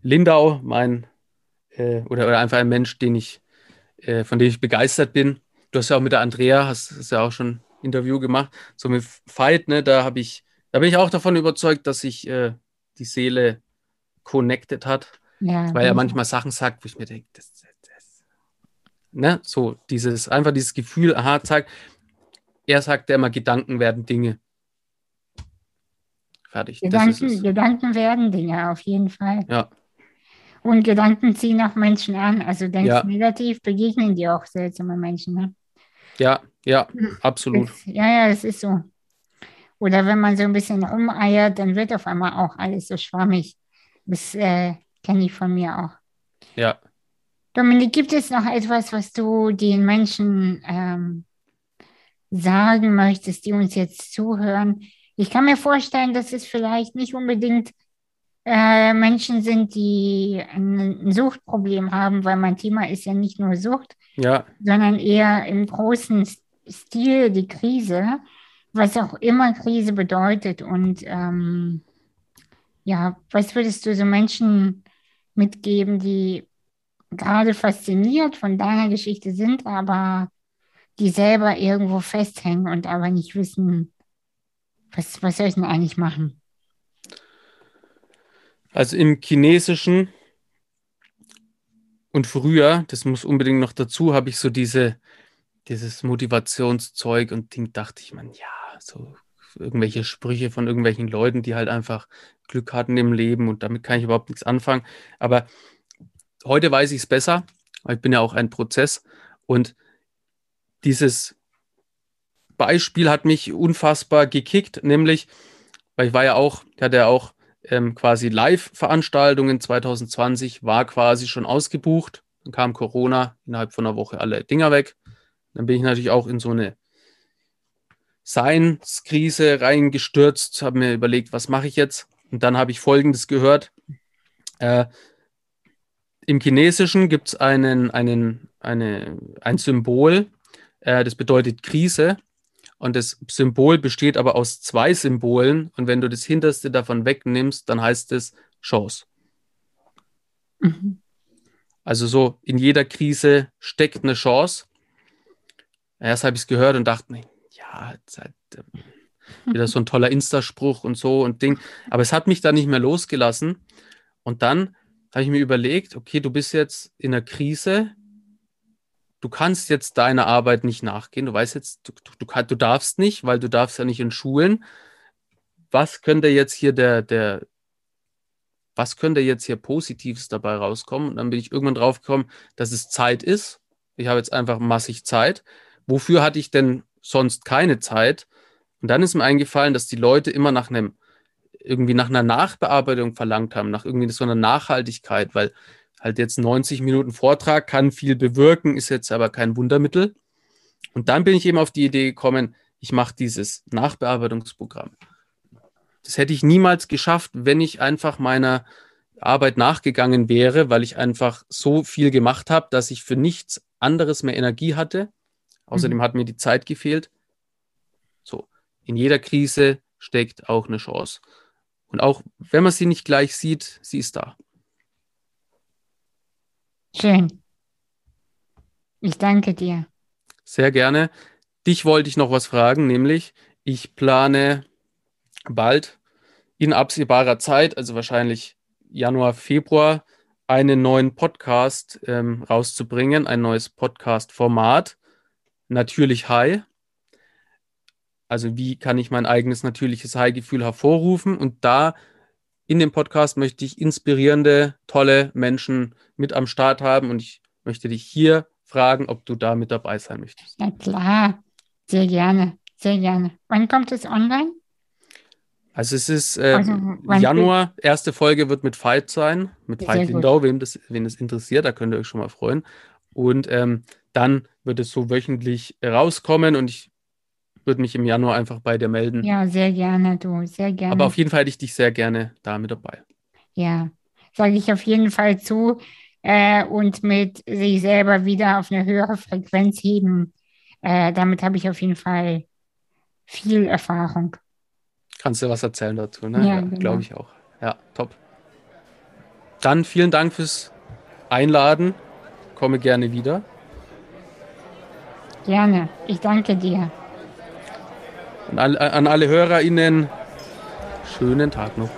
S2: Lindau, mein äh, oder, oder einfach ein Mensch, den ich, äh, von dem ich begeistert bin. Du hast ja auch mit der Andrea, hast, hast ja auch schon ein Interview gemacht, so mit Fight, ne, da habe ich, da bin ich auch davon überzeugt, dass sich äh, die Seele connected hat. Ja, weil er manchmal Sachen sagt, wo ich mir denke, das, das, ne, so dieses, einfach dieses Gefühl, aha, zeigt, er sagt ja immer, Gedanken werden Dinge.
S1: Fertig. Gedanken, Gedanken werden Dinge, auf jeden Fall.
S2: Ja.
S1: Und Gedanken ziehen auch Menschen an. Also denkst ja. negativ, begegnen dir auch seltsame Menschen. Ne?
S2: Ja, ja, absolut.
S1: Das, ja, ja, das ist so. Oder wenn man so ein bisschen rumeiert, dann wird auf einmal auch alles so schwammig. Das äh, kenne ich von mir auch.
S2: Ja.
S1: Dominik, gibt es noch etwas, was du den Menschen ähm, sagen möchtest, die uns jetzt zuhören? Ich kann mir vorstellen, dass es vielleicht nicht unbedingt äh, Menschen sind, die ein, ein, Suchtproblem haben, weil mein Thema ist ja nicht nur Sucht,
S2: ja.
S1: sondern eher im großen Stil die Krise, was auch immer Krise bedeutet. Und ähm, ja, was würdest du so Menschen mitgeben, die gerade fasziniert von deiner Geschichte sind, aber die selber irgendwo festhängen und aber nicht wissen, was, was soll ich denn eigentlich machen?
S2: Also im Chinesischen und früher, das muss unbedingt noch dazu, habe ich so diese, dieses Motivationszeug und Ding dachte ich, man, ja, so irgendwelche Sprüche von irgendwelchen Leuten, die halt einfach Glück hatten im Leben und damit kann ich überhaupt nichts anfangen. Aber heute weiß ich es besser, weil ich bin ja auch ein Prozess und dieses Beispiel hat mich unfassbar gekickt, nämlich, weil ich war ja auch, ich hatte ja auch ähm, quasi Live-Veranstaltungen 2020 war quasi schon ausgebucht. Dann kam Corona, innerhalb von einer Woche alle Dinger weg. Dann bin ich natürlich auch in so eine Science-Krise reingestürzt, habe mir überlegt, was mache ich jetzt? Und dann habe ich Folgendes gehört. Äh, Im Chinesischen gibt es einen, einen, eine, ein Symbol, äh, das bedeutet Krise. Und das Symbol besteht aber aus zwei Symbolen. Und wenn du das hinterste davon wegnimmst, dann heißt es Chance. Mhm. Also so in jeder Krise steckt eine Chance. Erst habe ich es gehört und dachte, halt, äh, wieder so ein toller Insta-Spruch und so und Ding. Aber es hat mich da nicht mehr losgelassen. Und dann habe ich mir überlegt, okay, du bist jetzt in einer Krise, du kannst jetzt deiner Arbeit nicht nachgehen. Du weißt jetzt, du, du, du, du darfst nicht, weil du darfst ja nicht in Schulen. Was könnte jetzt hier der, der, was könnte jetzt hier Positives dabei rauskommen? Und dann bin ich irgendwann drauf gekommen, dass es Zeit ist. Ich habe jetzt einfach massig Zeit. Wofür hatte ich denn sonst keine Zeit? Und dann ist mir eingefallen, dass die Leute immer nach einem, irgendwie nach einer Nachbearbeitung verlangt haben, nach irgendwie so einer Nachhaltigkeit, weil halt jetzt 90 Minuten Vortrag kann viel bewirken, ist jetzt aber kein Wundermittel. Und dann bin ich eben auf die Idee gekommen, ich mache dieses Nachbearbeitungsprogramm. Das hätte ich niemals geschafft, wenn ich einfach meiner Arbeit nachgegangen wäre, weil ich einfach so viel gemacht habe, dass ich für nichts anderes mehr Energie hatte. Außerdem mhm. hat mir die Zeit gefehlt. So, in jeder Krise steckt auch eine Chance. Und auch wenn man sie nicht gleich sieht, sie ist da.
S1: Schön. Ich danke dir.
S2: Sehr gerne. Dich wollte ich noch was fragen, nämlich ich plane bald in absehbarer Zeit, also wahrscheinlich Januar, Februar, einen neuen Podcast ähm, rauszubringen, ein neues Podcast-Format. Natürlich High. Also wie kann ich mein eigenes natürliches High-Gefühl hervorrufen? Und da in dem Podcast möchte ich inspirierende, tolle Menschen mit am Start haben und ich möchte dich hier fragen, ob du da mit dabei sein möchtest.
S1: Ja klar, sehr gerne, sehr gerne. Wann kommt es online?
S2: Also es ist äh, also, Januar, erste Folge wird mit Fight sein, mit Fight Lindau, wem das, wen das interessiert, da könnt ihr euch schon mal freuen. Und ähm, dann wird es so wöchentlich rauskommen und ich würde mich im Januar einfach bei dir melden.
S1: Ja, sehr gerne, du, sehr gerne.
S2: Aber auf jeden Fall hätte ich dich sehr gerne da mit dabei.
S1: Ja, sage ich auf jeden Fall zu. Äh, und mit sich selber wieder auf eine höhere Frequenz heben. Äh, damit habe ich auf jeden Fall viel Erfahrung.
S2: Kannst du was erzählen dazu, ne? Ja, ja genau. glaube ich auch. Ja, top. Dann vielen Dank fürs einladen. Komme gerne wieder.
S1: Gerne. Ich danke dir.
S2: An, all, an alle HörerInnen, schönen Tag noch.